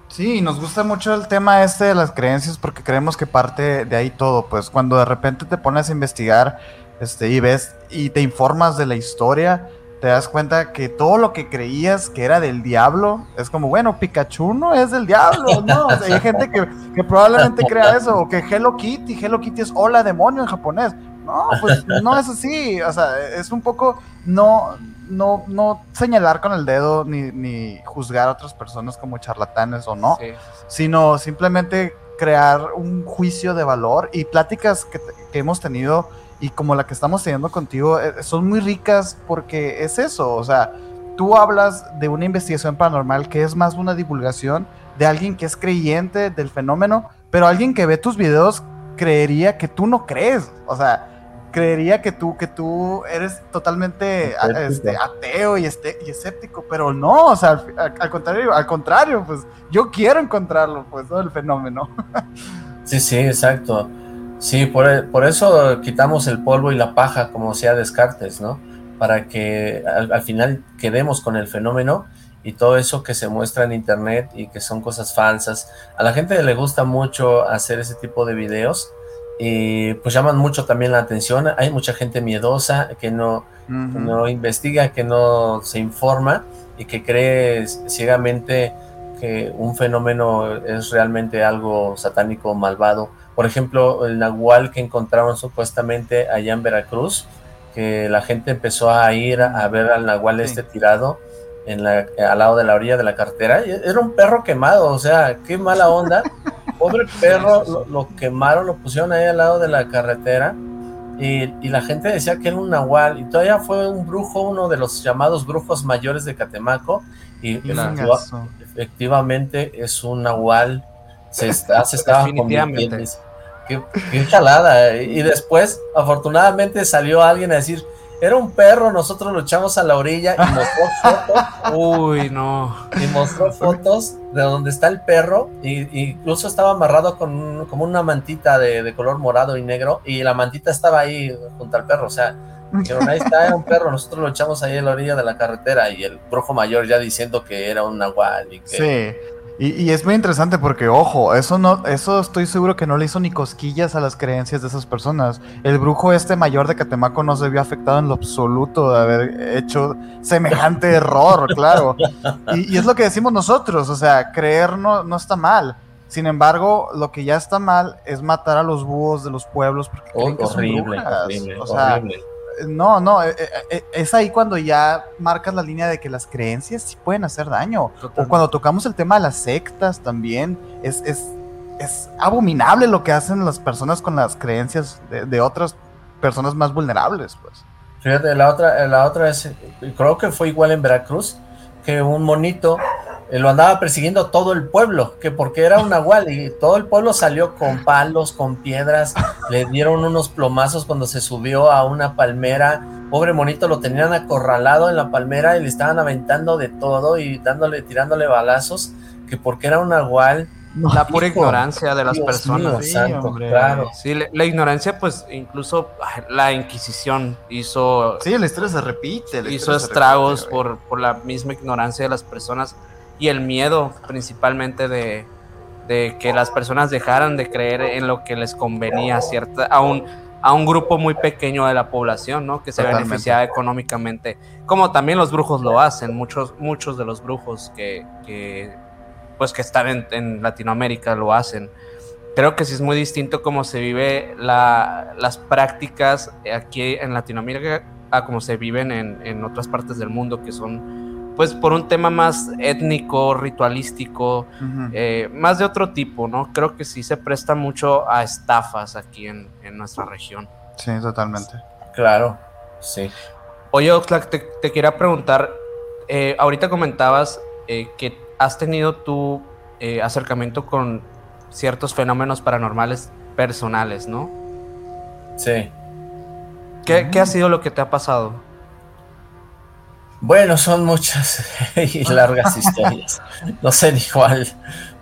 Sí, nos gusta mucho el tema este de las creencias porque creemos que parte de ahí todo. Pues cuando de repente te pones a investigar este, y ves y te informas de la historia, te das cuenta que todo lo que creías que era del diablo es como, bueno, Pikachu no es del diablo, ¿no? hay gente que, probablemente crea eso, o que Hello Kitty, Hello Kitty es hola demonio en japonés. No, pues no es así, o sea, es un poco no, no, no señalar con el dedo ni, ni juzgar a otras personas como charlatanes o no, sino simplemente crear un juicio de valor y pláticas que, que hemos tenido y como la que estamos teniendo contigo, eh, son muy ricas porque es eso, o sea, tú hablas de una investigación paranormal que es más una divulgación de alguien que es creyente del fenómeno, pero alguien que ve tus videos creería que tú no crees, o sea, creería que tú, que tú eres totalmente este, ateo y, este, y escéptico, pero no, o sea, al, contrario, al contrario, pues yo quiero encontrarlo, pues, todo el fenómeno. Sí, sí, exacto. Sí, por, eso quitamos el polvo y la paja, como sea Descartes, ¿no? Para que al, final quedemos con el fenómeno y todo eso que se muestra en internet y que son cosas falsas. A la gente le gusta mucho hacer ese tipo de videos y pues llaman mucho también la atención. Hay mucha gente miedosa que no, no investiga, que no se informa y que cree ciegamente que un fenómeno es realmente algo satánico, malvado Por ejemplo, el nahual que encontraron supuestamente allá en Veracruz, que la gente empezó a ir a, ver al nahual este tirado en la, al lado de la orilla de la cartera. Era un perro quemado, o sea, qué mala onda. Pobre perro, lo, quemaron, lo pusieron ahí al lado de la carretera. Y, la gente decía que era un nahual. Y todavía fue un brujo, uno de los llamados brujos mayores de Catemaco. Y, efectivamente es un nahual. Se, está, se estaba convirtiendo. Qué, qué jalada. Y después, afortunadamente, salió alguien a decir era un perro, nosotros lo echamos a la orilla y mostró fotos. Uy, no. Y mostró fotos de donde está el perro. Y, incluso estaba amarrado con como una mantita de, color morado y negro. Y la mantita estaba ahí junto al perro. O sea, dijeron, ahí está, era un perro. Nosotros lo echamos ahí a la orilla de la carretera. Y el brujo mayor ya diciendo que era un nahual. Y que, sí. Y, es muy interesante porque, ojo, eso no, eso estoy seguro que no le hizo ni cosquillas a las creencias de esas personas. El brujo este mayor de Catemaco no se vio afectado en lo absoluto de haber hecho semejante error, claro. Y, es lo que decimos nosotros, o sea, creer no, no está mal. Sin embargo, lo que ya está mal es matar a los búhos de los pueblos porque horrible, horrible, o sea, horrible no, no, eh, eh, eh, es ahí cuando ya marcas la línea de que las creencias sí pueden hacer daño. O cuando tocamos el tema de las sectas también, es, es, es abominable lo que hacen las personas con las creencias de, otras personas más vulnerables, pues. Fíjate, la otra, la otra es, creo que fue igual en Veracruz, que un monito eh, lo andaba persiguiendo todo el pueblo, que porque era un nahual y todo el pueblo salió con palos, con piedras, le dieron unos plomazos cuando se subió a una palmera, pobre monito lo tenían acorralado en la palmera y le estaban aventando de todo y dándole, tirándole balazos, que porque era un nahual. La pura ignorancia de las personas. sí, claro. Sí, la, ignorancia, pues incluso la Inquisición hizo. Sí, la historia se repite. hizo estragos por, por la misma ignorancia de las personas y el miedo principalmente de, que las personas dejaran de creer en lo que les convenía cierta, a, un, a un grupo muy pequeño de la población, ¿no? Que se beneficiaba económicamente, como también los brujos lo hacen, muchos, muchos de los brujos que, pues que están en, Latinoamérica lo hacen. Creo que sí es muy distinto cómo se vive las prácticas aquí en Latinoamérica a cómo se viven en, en otras partes del mundo que son pues por un tema más étnico, ritualístico, eh, más de otro tipo, ¿no? Creo que sí se presta mucho a estafas aquí en, nuestra región. Sí, totalmente. Claro, sí. Oye, Oxlack, te, quería preguntar, eh, ahorita comentabas eh, que has tenido tu acercamiento con ciertos fenómenos paranormales personales, ¿no? Sí. ¿Qué, ¿Qué ha sido lo que te ha pasado? Bueno, son muchas y largas historias. No sé ni cuál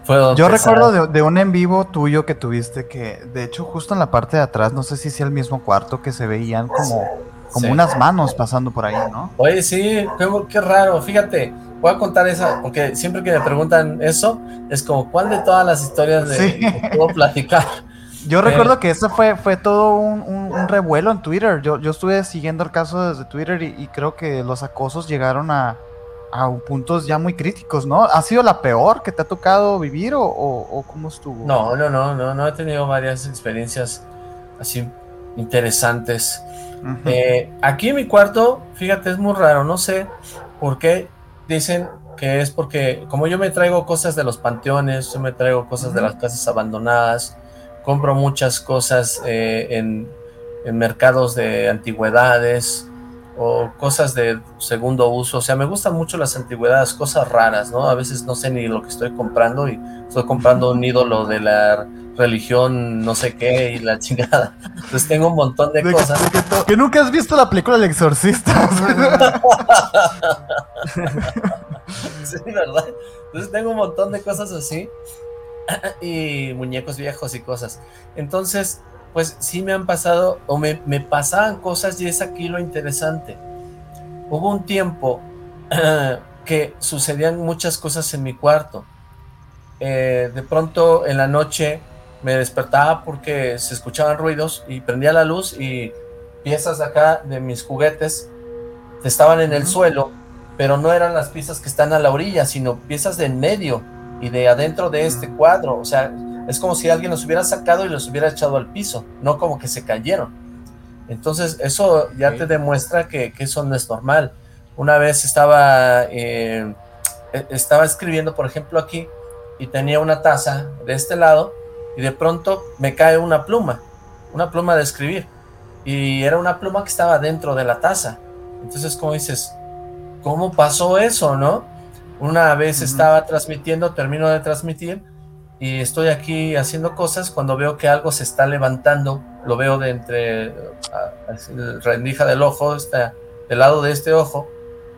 puedo. Yo recuerdo de, un en vivo tuyo que tuviste que, de hecho, justo en la parte de atrás, no sé si es el mismo cuarto, que se veían como, como unas manos pasando por ahí, ¿no? Oye, sí, qué, raro. Fíjate, voy a contar esa, porque siempre que me preguntan eso, es como, ¿cuál de todas las historias de, puedo platicar? Yo eh, recuerdo que eso fue, fue todo un, revuelo en Twitter. Yo, yo estuve siguiendo el caso desde Twitter y, creo que los acosos llegaron a, puntos ya muy críticos, ¿no? ¿Ha sido la peor que te ha tocado vivir o, cómo estuvo? No, no, no, no, no he tenido varias experiencias así interesantes. Eh, aquí en mi cuarto, fíjate, es muy raro, no sé por qué dicen que es porque como yo me traigo cosas de los panteones, yo me traigo cosas de las casas abandonadas, compro muchas cosas eh, en, mercados de antigüedades o cosas de segundo uso. O sea, me gustan mucho las antigüedades, cosas raras, ¿no? A veces no sé ni lo que estoy comprando y estoy comprando un ídolo de la religión no sé qué y la chingada. Entonces tengo un montón de, cosas. Que, nunca has visto la película El Exorcista. sí, ¿verdad? Entonces tengo un montón de cosas así y muñecos viejos y cosas. Entonces, pues sí me han pasado, o me, pasaban cosas y es aquí lo interesante. Hubo un tiempo que sucedían muchas cosas en mi cuarto. Eh, de pronto en la noche me despertaba porque se escuchaban ruidos y prendía la luz y piezas de acá de mis juguetes estaban en el suelo, pero no eran las piezas que están a la orilla, sino piezas de en medio y de adentro de este cuadro. O sea, es como si alguien los hubiera sacado y los hubiera echado al piso, no como que se cayeron. Entonces, eso ya te demuestra que, eso no es normal. Una vez estaba, eh, e, estaba escribiendo, por ejemplo, aquí, y tenía una taza de este lado, y de pronto me cae una pluma, una pluma de escribir, y era una pluma que estaba dentro de la taza. Entonces, como dices, ¿cómo pasó eso, no? Una vez estaba transmitiendo, termino de transmitir, y estoy aquí haciendo cosas cuando veo que algo se está levantando, lo veo de entre el rendija del ojo, está del lado de este ojo,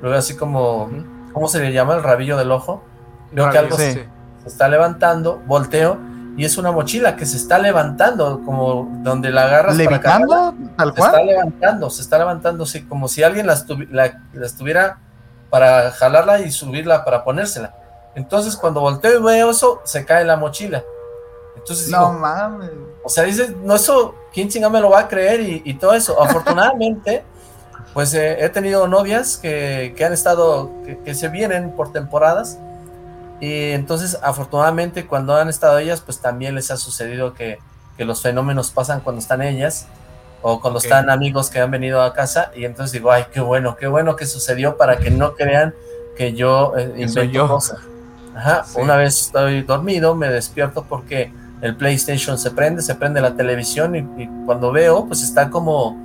lo veo así como, ¿cómo se le llama? El rabillo del ojo. Veo que algo se, está levantando, volteo y es una mochila que se está levantando, como donde la agarras. ¿Levitando? Tal cual. Se está levantando, se está levantando, sí, como si alguien la estuviera para jalarla y subirla para ponérsela. Entonces cuando volteo y veo eso, se cae la mochila. Entonces no mames. O sea, dice, no, eso, ¿quién chinga me lo va a creer? Y, todo eso. Afortunadamente, pues eh, he tenido novias que, han estado, que, se vienen por temporadas. Y entonces, afortunadamente, cuando han estado ellas, pues también les ha sucedido que, los fenómenos pasan cuando están ellas o cuando están amigos que han venido a casa. Y entonces digo, ay, qué bueno, qué bueno que sucedió para que no crean que yo eh, invento cosas. Ajá, una vez estoy dormido, me despierto porque el PlayStation se prende, se prende la televisión y, cuando veo, pues está como,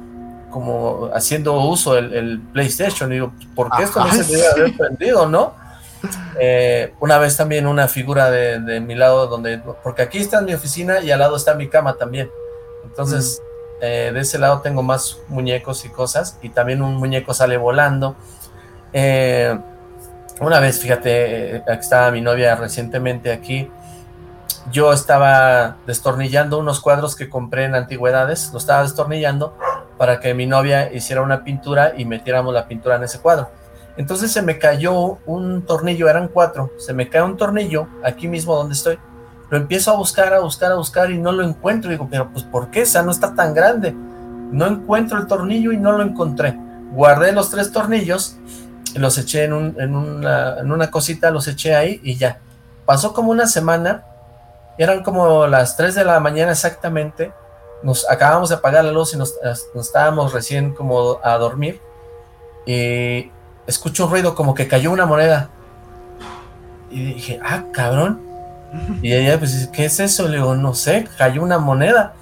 como haciendo uso el, PlayStation. Y digo, ¿por qué esto no se debe haber prendido, no? Eh, una vez también una figura de, mi lado donde, porque aquí está mi oficina y al lado está mi cama también. Entonces, mm. eh, de ese lado tengo más muñecos y cosas y también un muñeco sale volando. Eh, una vez, fíjate, eh, estaba mi novia recientemente aquí, yo estaba destornillando unos cuadros que compré en antigüedades, lo estaba destornillando para que mi novia hiciera una pintura y metiéramos la pintura en ese cuadro. Entonces se me cayó un tornillo, eran cuatro, se me cae un tornillo aquí mismo donde estoy. Lo empiezo a buscar, a buscar, a buscar y no lo encuentro. Digo, pero pues ¿por qué? Esa no está tan grande. No encuentro el tornillo y no lo encontré. Guardé los tres tornillos los eché en, una, cosita, los eché ahí y ya. Pasó como una semana, eran como las 3 de la mañana exactamente, nos acabamos de apagar la luz y nos, estábamos recién como a dormir y escucho un ruido como que cayó una moneda y dije, ah, cabrón. Y ella, pues, ¿qué es eso? Le digo, no sé, cayó una moneda.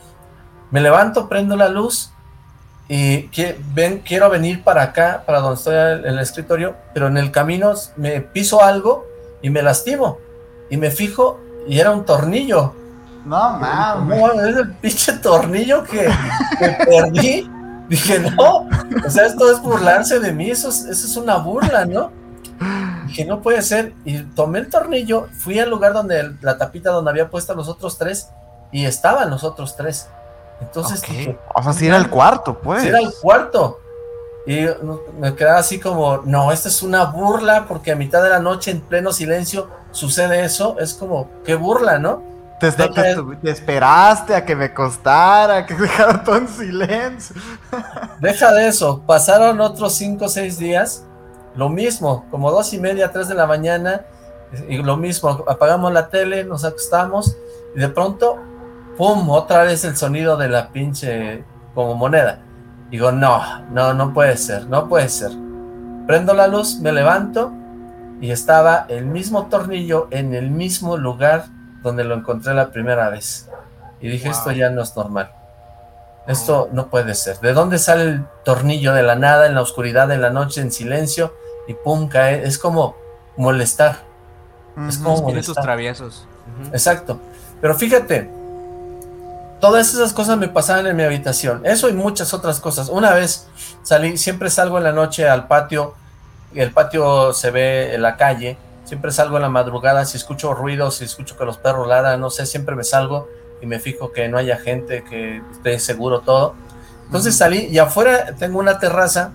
Me levanto, prendo la luz y ven, quiero venir para acá, para donde estoy en el escritorio, pero en el camino me piso algo y me lastimo. Y me fijo y era un tornillo. No mames. es el pinche tornillo que, perdí. Dije, no, o sea, esto es burlarse de mí, eso es, eso es una burla, ¿no? Dije, no puede ser. Y tomé el tornillo, fui al lugar donde la tapita donde había puesto los otros tres y estaban los otros tres. Entonces o sea, si era el cuarto, pues. Si era el cuarto. Y me quedaba así como, no, esta es una burla porque a mitad de la noche en pleno silencio sucede eso. Es como, qué burla, ¿no? Te, esperaste a que me costara, que dejara todo en silencio. Deja de eso, pasaron otros cinco o seis días, lo mismo, como dos y media, tres de la mañana, y lo mismo, apagamos la tele, nos acostamos, y de pronto ¡pum! Otra vez el sonido de la pinche como moneda. Digo, no, no, no puede ser, no puede ser. Prendo la luz, me levanto y estaba el mismo tornillo en el mismo lugar donde lo encontré la primera vez. Y dije, esto ya no es normal. Esto no puede ser. ¿De dónde sale el tornillo? De la nada, en la oscuridad, en la noche, en silencio, y pum, cae. Es como molestar. Es como molestar. traviesos. Exacto. Pero fíjate, Todas esas cosas me pasaban en mi habitación. Eso y muchas otras cosas. Una vez salí, siempre salgo en la noche al patio. El patio se ve en la calle. Siempre salgo en la madrugada. Si escucho ruidos, si escucho que los perros ladran, no sé, siempre me salgo y me fijo que no haya gente, que esté seguro todo. Entonces salí y afuera tengo una terraza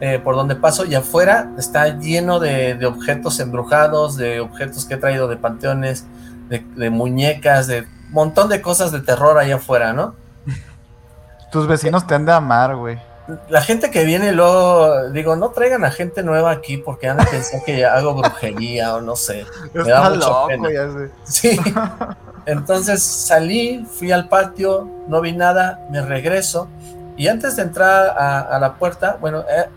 eh, por donde paso y afuera está lleno de, objetos embrujados, de objetos que he traído de panteones, de muñecas, de montón de cosas de terror allá afuera, ¿no? Tus vecinos te han de amar, güey. La gente que viene luego, digo, no traigan a gente nueva aquí porque han de pensar que hago brujería o no sé. Me da loco, Ya sé. Sí. Entonces salí, fui al patio, no vi nada, me regreso y antes de entrar a, la puerta, bueno, eh,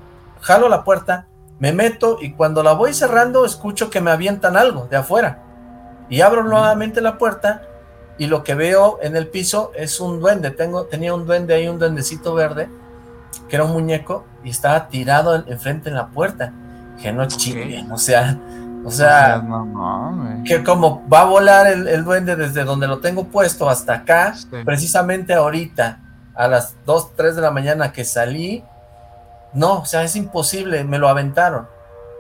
jalo la puerta, me meto y cuando la voy cerrando escucho que me avientan algo de afuera y abro nuevamente la puerta y lo que veo en el piso es un duende, Tengo, tenía un duende ahí, un duendecito verde, que era un muñeco y estaba tirado enfrente en la puerta, que no chinguen, o sea, o sea, que como va a volar el, duende desde donde lo tengo puesto hasta acá, precisamente ahorita, a las 2, 3 de la mañana que salí, no, o sea, es imposible, me lo aventaron.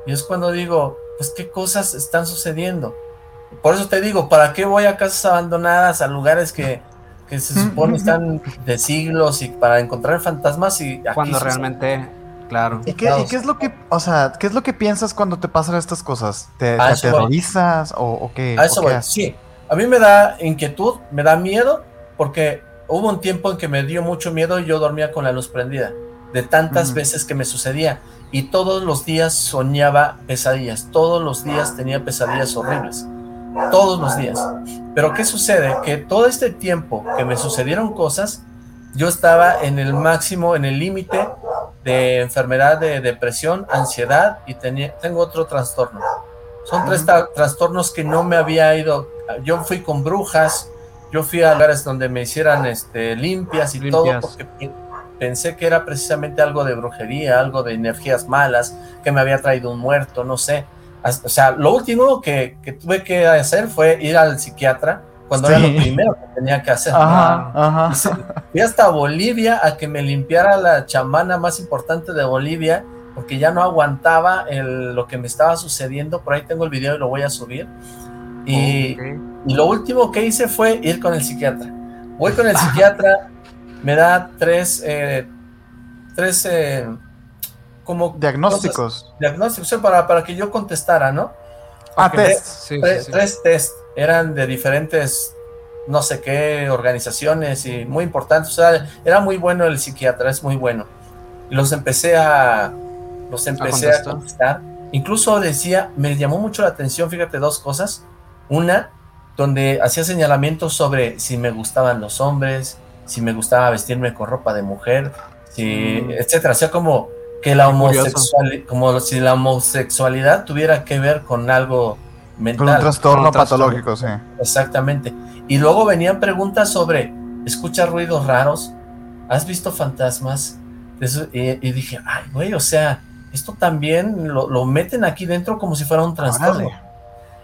Y es cuando digo, pues qué cosas están sucediendo. Por eso te digo, ¿para qué voy a casas abandonadas, a lugares que, que se supone están de siglos y para encontrar fantasmas y cuando realmente Claro. ¿Y qué, es lo que, o sea, qué es lo que piensas cuando te pasan estas cosas? ¿Te, aterrorizas o, qué? A eso voy, sí. A mí me da inquietud, me da miedo, porque hubo un tiempo en que me dio mucho miedo y yo dormía con la luz prendida, de tantas veces que me sucedía. Y todos los días soñaba pesadillas, todos los días tenía pesadillas horribles, todos los días. Pero ¿qué sucede? Que todo este tiempo que me sucedieron cosas, yo estaba en el máximo, en el límite de enfermedad de depresión, ansiedad y tengo otro trastorno. Son tres trastornos que no me había ido. Yo fui con brujas, yo fui a lugares donde me hicieran este, limpias y todo, porque pensé que era precisamente algo de brujería, algo de energías malas, que me había traído un muerto, no sé. O sea, lo último que, que tuve que hacer fue ir al psiquiatra cuando era lo primero que tenía que hacer. Fui hasta Bolivia a que me limpiara la chamana más importante de Bolivia, porque ya no aguantaba lo que me estaba sucediendo. Por ahí tengo el video y lo voy a subir. Y, lo último que hice fue ir con el psiquiatra. Voy con el psiquiatra, me da tres, eh, tres eh, como diagnósticos. diagnósticos para, para que yo contestara, ¿no? Ah, test. tres test eran de diferentes, no sé qué, organizaciones y muy importantes. O sea, era muy bueno el psiquiatra, es muy bueno. Y los empecé a, los empecé a, contestar. Incluso decía, me llamó mucho la atención, fíjate, dos cosas. Una, donde hacía señalamientos sobre si me gustaban los hombres, si me gustaba vestirme con ropa de mujer, si, mm. etcétera. O sea, como que la homosexualidad, como si la homosexualidad tuviera que ver con algo mental. Con un trastorno patológico, sí. Exactamente. Y luego venían preguntas sobre, ¿escuchas ruidos raros? ¿Has visto fantasmas? y, dije, ay, güey, o sea, esto también lo, meten aquí dentro como si fuera un trastorno.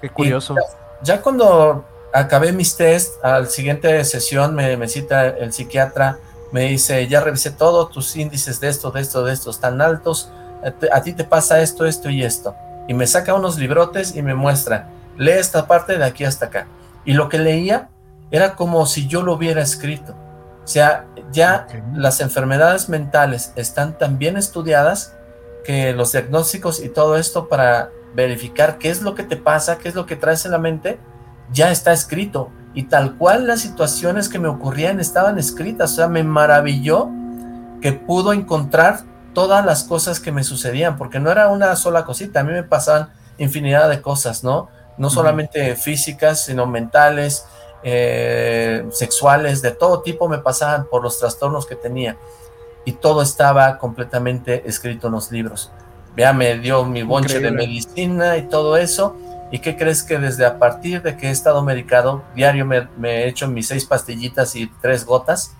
Qué curioso. Ya, cuando acabé mis test, al siguiente sesión me, me cita el psiquiatra, me dice, ya revisé todo, tus índices de esto, de esto, de esto están altos, a ti te pasa esto, esto y esto y me saca unos librotes y me muestra, lee esta parte de aquí hasta acá. Y lo que leía era como si yo lo hubiera escrito. O sea, ya las enfermedades mentales están tan bien estudiadas que los diagnósticos y todo esto para verificar qué es lo que te pasa, qué es lo que traes en la mente, ya está escrito. Y tal cual las situaciones que me ocurrían estaban escritas. O sea, me maravilló que pudo encontrar todas las cosas que me sucedían, porque no era una sola cosita, a mí me pasaban infinidad de cosas, ¿no? No solamente físicas, sino mentales, eh, sexuales, de todo tipo me pasaban por los trastornos que tenía. Y todo estaba completamente escrito en los libros. Ya me dio mi bonche de medicina y todo eso. ¿Y qué crees que desde a partir de que he estado medicado, diario me, he hecho mis seis pastillitas y tres gotas?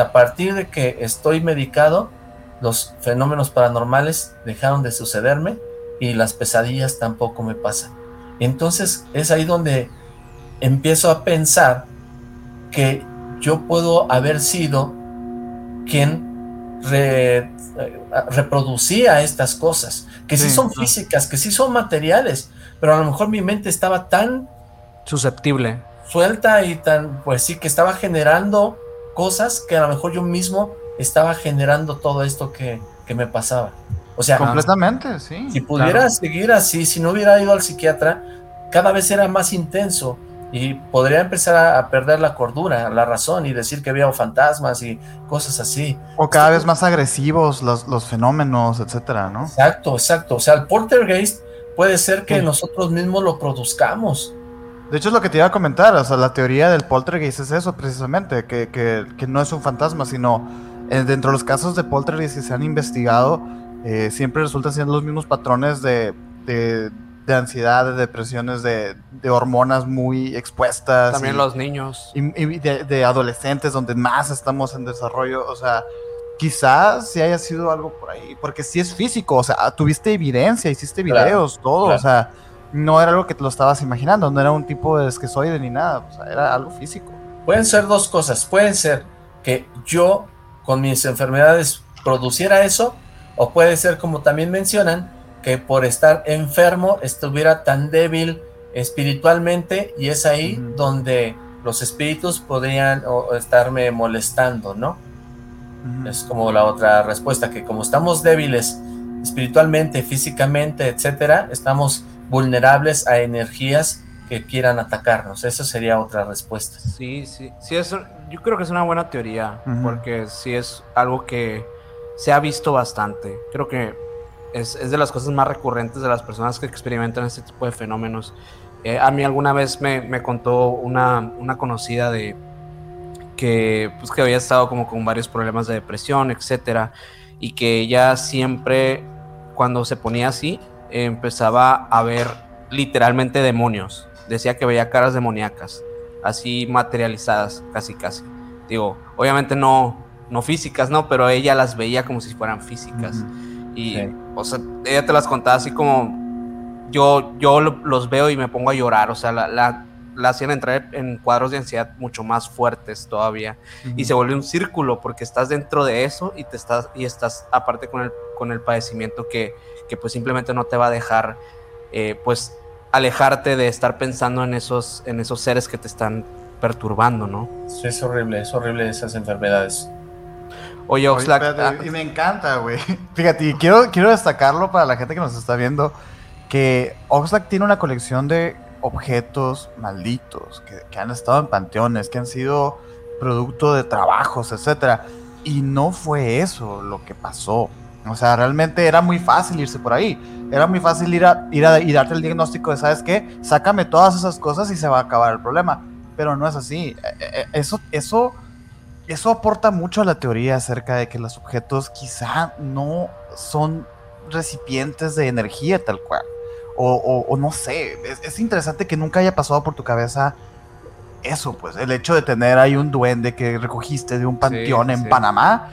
a partir de que estoy medicado, los fenómenos paranormales dejaron de sucederme y las pesadillas tampoco me pasan. Entonces es ahí donde empiezo a pensar que yo puedo haber sido quien reproducía estas cosas, que sí, son físicas, que sí son materiales, pero a lo mejor mi mente estaba tan susceptible, suelta y tan, pues sí, que estaba generando cosas que a lo mejor yo mismo estaba generando todo esto que, me pasaba. O sea, completamente, sí. Si pudiera seguir así, si no hubiera ido al psiquiatra, cada vez era más intenso y podría empezar a, perder la cordura, la razón y decir que había fantasmas y cosas así. O cada vez más agresivos los, los, fenómenos, etcétera, ¿no? Exacto, exacto. O sea, el poltergeist puede ser que nosotros mismos lo produzcamos. De hecho, es lo que te iba a comentar. O sea, la teoría del poltergeist es eso, precisamente. Que, que, que no es un fantasma, sino eh, dentro de los casos de poltergeist que se han investigado, eh, siempre resultan siendo los mismos patrones de, de, de ansiedad, de depresiones, de, de, hormonas muy expuestas. También y, los niños. Y, y de, de, adolescentes, donde más estamos en desarrollo. O sea, quizás sí haya sido algo por ahí, porque sí es físico. O sea, tuviste evidencia, hiciste videos, claro, todo. Claro. O sea, no era algo que te lo estabas imaginando, no era un tipo de esquizoide ni nada. O sea, era algo físico. Pueden ser dos cosas. Pueden ser que yo con mis enfermedades produciera eso, o puede ser como también mencionan, que por estar enfermo estuviera tan débil espiritualmente y es ahí uh -huh. donde los espíritus podrían o, estarme molestando, ¿no? Uh -huh. Es como la otra respuesta, que como estamos débiles espiritualmente, físicamente, etcétera, estamos vulnerables a energías que quieran atacarnos. Esa sería otra respuesta. Sí, sí, sí, eso, yo creo que es una buena teoría, uh -huh. porque sí es algo que se ha visto bastante. Creo que es, es, de las cosas más recurrentes de las personas que experimentan este tipo de fenómenos. Eh, a mí alguna vez me, me contó una, una, conocida de que, pues, que había estado como con varios problemas de depresión, etcétera, y que ella siempre, cuando se ponía así, empezaba a ver literalmente demonios. Decía que veía caras demoníacas, así materializadas, casi casi. Digo, obviamente no, no físicas, ¿no? Pero ella las veía como si fueran físicas. Y, sí. o sea, ella te las contaba así como yo, yo los veo y me pongo a llorar. O sea, la, la, la hacían entrar en cuadros de ansiedad mucho más fuertes todavía. Uh -huh. Y se vuelve un círculo porque estás dentro de eso y te estás, y estás aparte con el, con el padecimiento que, que pues simplemente no te va a dejar, eh, pues, alejarte de estar pensando en esos, en esos seres que te están perturbando, ¿no? Es horrible, es horrible esas enfermedades. Oye, Oxlack. Espérate, y me encanta, güey. Fíjate, y quiero, quiero destacarlo para la gente que nos está viendo, que Oxlack tiene una colección de objetos malditos que, que, han estado en panteones, que han sido producto de trabajos, etcétera. Y no fue eso lo que pasó. O sea, realmente era muy fácil irse por ahí. Era muy fácil ir a, ir a y darte el diagnóstico de, ¿sabes qué? Sácame todas esas cosas y se va a acabar el problema. Pero no es así. Eso, eso eso aporta mucho a la teoría acerca de que los objetos quizá no son recipientes de energía tal cual. O, o, o no sé, es, es, interesante que nunca haya pasado por tu cabeza eso, pues, el hecho de tener ahí un duende que recogiste de un panteón sí, en sí. Panamá.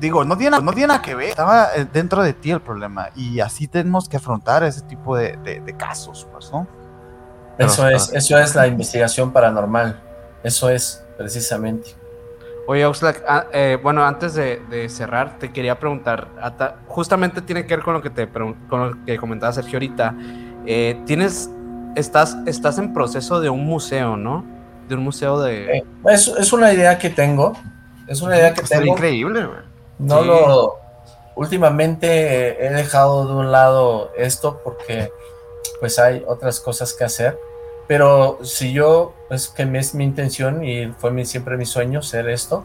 Digo, no tiene, no tiene nada que ver, estaba eh, dentro de ti el problema y así tenemos que afrontar ese tipo de, de, de casos, pues, ¿no? Eso es, eso es la investigación paranormal, eso es precisamente. Oye, Oxlack, ah, eh, bueno, antes de, de, cerrar, te quería preguntar, justamente tiene que ver con lo que te con lo que comentaba Sergio ahorita. Eh, tienes, estás, estás en proceso de un museo, ¿no? De un museo de. Eh, es, es, una idea que tengo. Es una idea que Está tengo. increíble, güey. No sí. lo. Últimamente he dejado de un lado esto porque, pues, hay otras cosas que hacer pero si yo, es que es mi intención y fue mi, siempre mi sueño ser esto,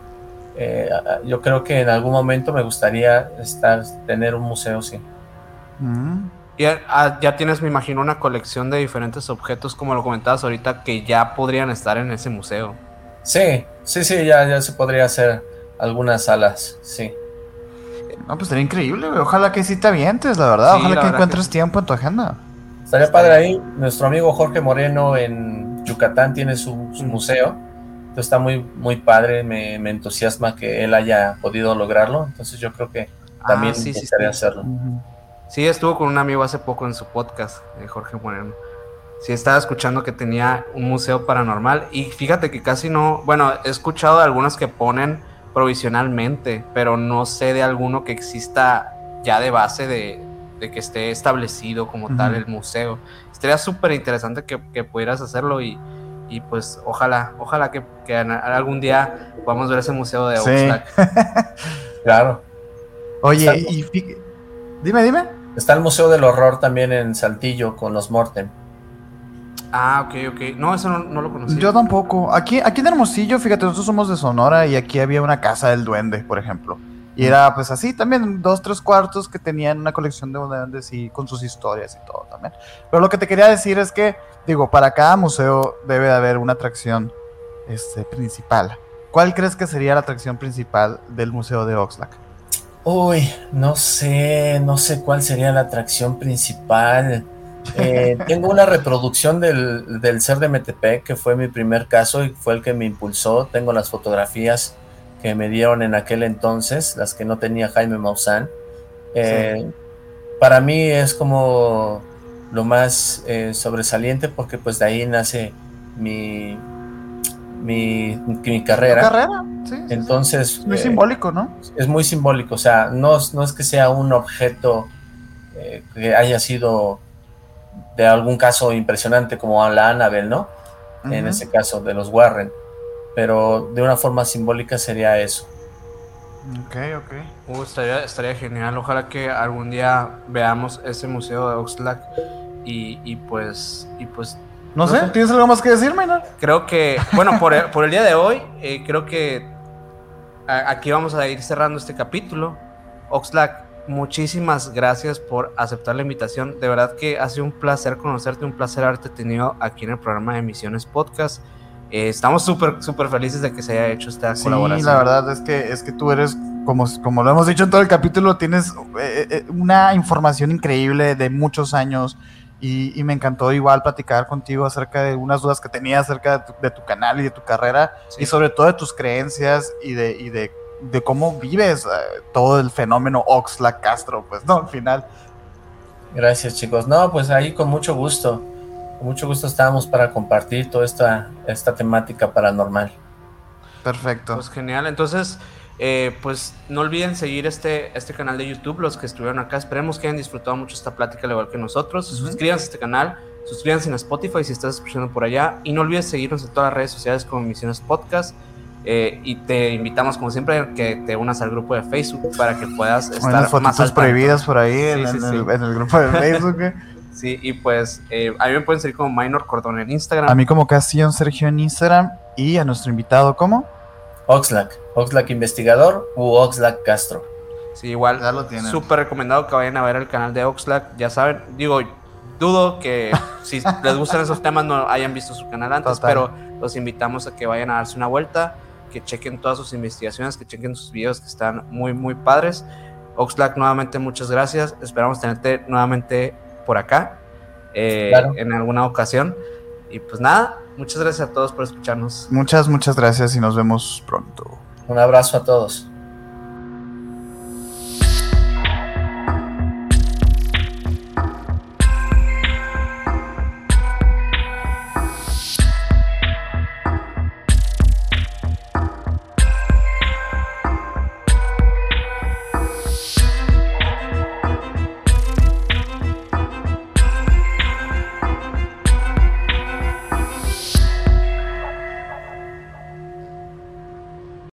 eh, yo creo que en algún momento me gustaría estar, tener un museo, sí. Mm. Ya, ah, ya, tienes, me imagino, una colección de diferentes objetos, como lo comentabas ahorita, que ya podrían estar en ese museo. Sí, sí, sí, ya, ya se podría hacer algunas salas, sí. No, pues sería increíble, güey. Ojalá que sí te avientes, la verdad. Sí, Ojalá la que verdad encuentres que... tiempo en tu agenda. Estaría padre ahí. Nuestro amigo Jorge Moreno en Yucatán tiene su, su museo. Entonces está muy, muy padre. Me, me, entusiasma que él haya podido lograrlo. Entonces yo creo que también ah, sí, sí, sí. hacerlo. Sí, estuvo con un amigo hace poco en su podcast, eh, Jorge Moreno. Sí, estaba escuchando que tenía un museo paranormal. Y fíjate que casi no. Bueno, he escuchado de algunos que ponen provisionalmente, pero no sé de alguno que exista ya de base de, de que esté establecido como uh -huh. tal el museo. Estaría súper interesante que, que, pudieras hacerlo y, y, pues ojalá, ojalá que, que, algún día podamos ver ese museo de Oxlack. Sí. claro. Oye, y dime, dime. Está el Museo del Horror también en Saltillo con los Mortem. Ah, ok, ok. No, eso no, no, lo conocí. Yo tampoco. Aquí, aquí en Hermosillo, fíjate, nosotros somos de Sonora y aquí había una casa del duende, por ejemplo. Y era pues así también, dos, tres cuartos que tenían una colección de duendes y con sus historias y todo también. Pero lo que te quería decir es que, digo, para cada museo debe de haber una atracción este, principal. ¿Cuál crees que sería la atracción principal del Museo de Oxlack? Uy, no sé, no sé cuál sería la atracción principal. Eh, tengo una reproducción del, del ser de MTP, que fue mi primer caso y fue el que me impulsó. Tengo las fotografías que me dieron en aquel entonces, las que no tenía Jaime Maussan. Eh, para mí es como lo más eh, sobresaliente porque pues de ahí nace mi, mi, mi carrera. carrera? Sí, entonces... Es muy simbólico, ¿no? Es muy simbólico, o sea, no, no es que sea un objeto que haya sido de algún caso impresionante como la Annabelle, ¿no? En ese caso, de los Warren. Pero de una forma simbólica sería eso. Ok, ok. Uh, estaría, estaría genial. Ojalá que algún día veamos ese museo de Oxlack y, y pues... Y pues no, sé, ¿tienes algo más que decir, Maynard? Creo que, bueno, por el, por el día de hoy, eh, creo que aquí vamos a ir cerrando este capítulo. Oxlack, muchísimas gracias por aceptar la invitación. De verdad que ha sido un placer conocerte, un placer haberte tenido aquí en el programa de Emisiones Podcast. Eh, estamos súper, súper felices de que se haya hecho esta sí, colaboración. la verdad es que, es que tú eres, como, como lo hemos dicho en todo el capítulo, tienes eh, eh, una información increíble de muchos años. Y, y, me encantó igual platicar contigo acerca de unas dudas que tenía acerca de tu, de tu canal y de tu carrera sí. y sobre todo de tus creencias y de, y de de cómo vives todo el fenómeno Oxlack Castro, pues, ¿no? Al final. Gracias, chicos. No, pues ahí con mucho gusto. Con mucho gusto estábamos para compartir toda esta, esta temática paranormal. Perfecto. Pues genial. Entonces, eh, pues no olviden seguir este, este canal de YouTube, los que estuvieron acá. Esperemos que hayan disfrutado mucho esta plática, al igual que nosotros. Uh -huh. Suscríbanse a este canal, suscríbanse en Spotify si estás escuchando por allá. Y no olvides seguirnos en todas las redes sociales como Misiones Podcast. Eh, y te invitamos, como siempre, a que te unas al grupo de Facebook para que puedas estar Unas fotitos más prohibidas por ahí Sí, en, sí, en sí. El, en el grupo de Facebook. Sí, y pues eh, a mí me pueden seguir como Minor Cordón en Instagram. A mí como Castillón Sergio en Instagram y a nuestro invitado como Oxlack, Oxlack Investigador u Oxlack Castro. Sí, igual, Ya lo tienen. súper recomendado que vayan a ver el canal de Oxlack. Ya saben, digo, dudo que si les gustan esos temas no hayan visto su canal antes, Total. pero los invitamos a que vayan a darse una vuelta, que chequen todas sus investigaciones, que chequen sus videos que están muy, muy padres. Oxlack, nuevamente muchas gracias. Esperamos tenerte nuevamente por acá eh, Claro. en alguna ocasión. Y pues nada, muchas gracias a todos por escucharnos. Muchas, muchas gracias y nos vemos pronto. Un abrazo a todos.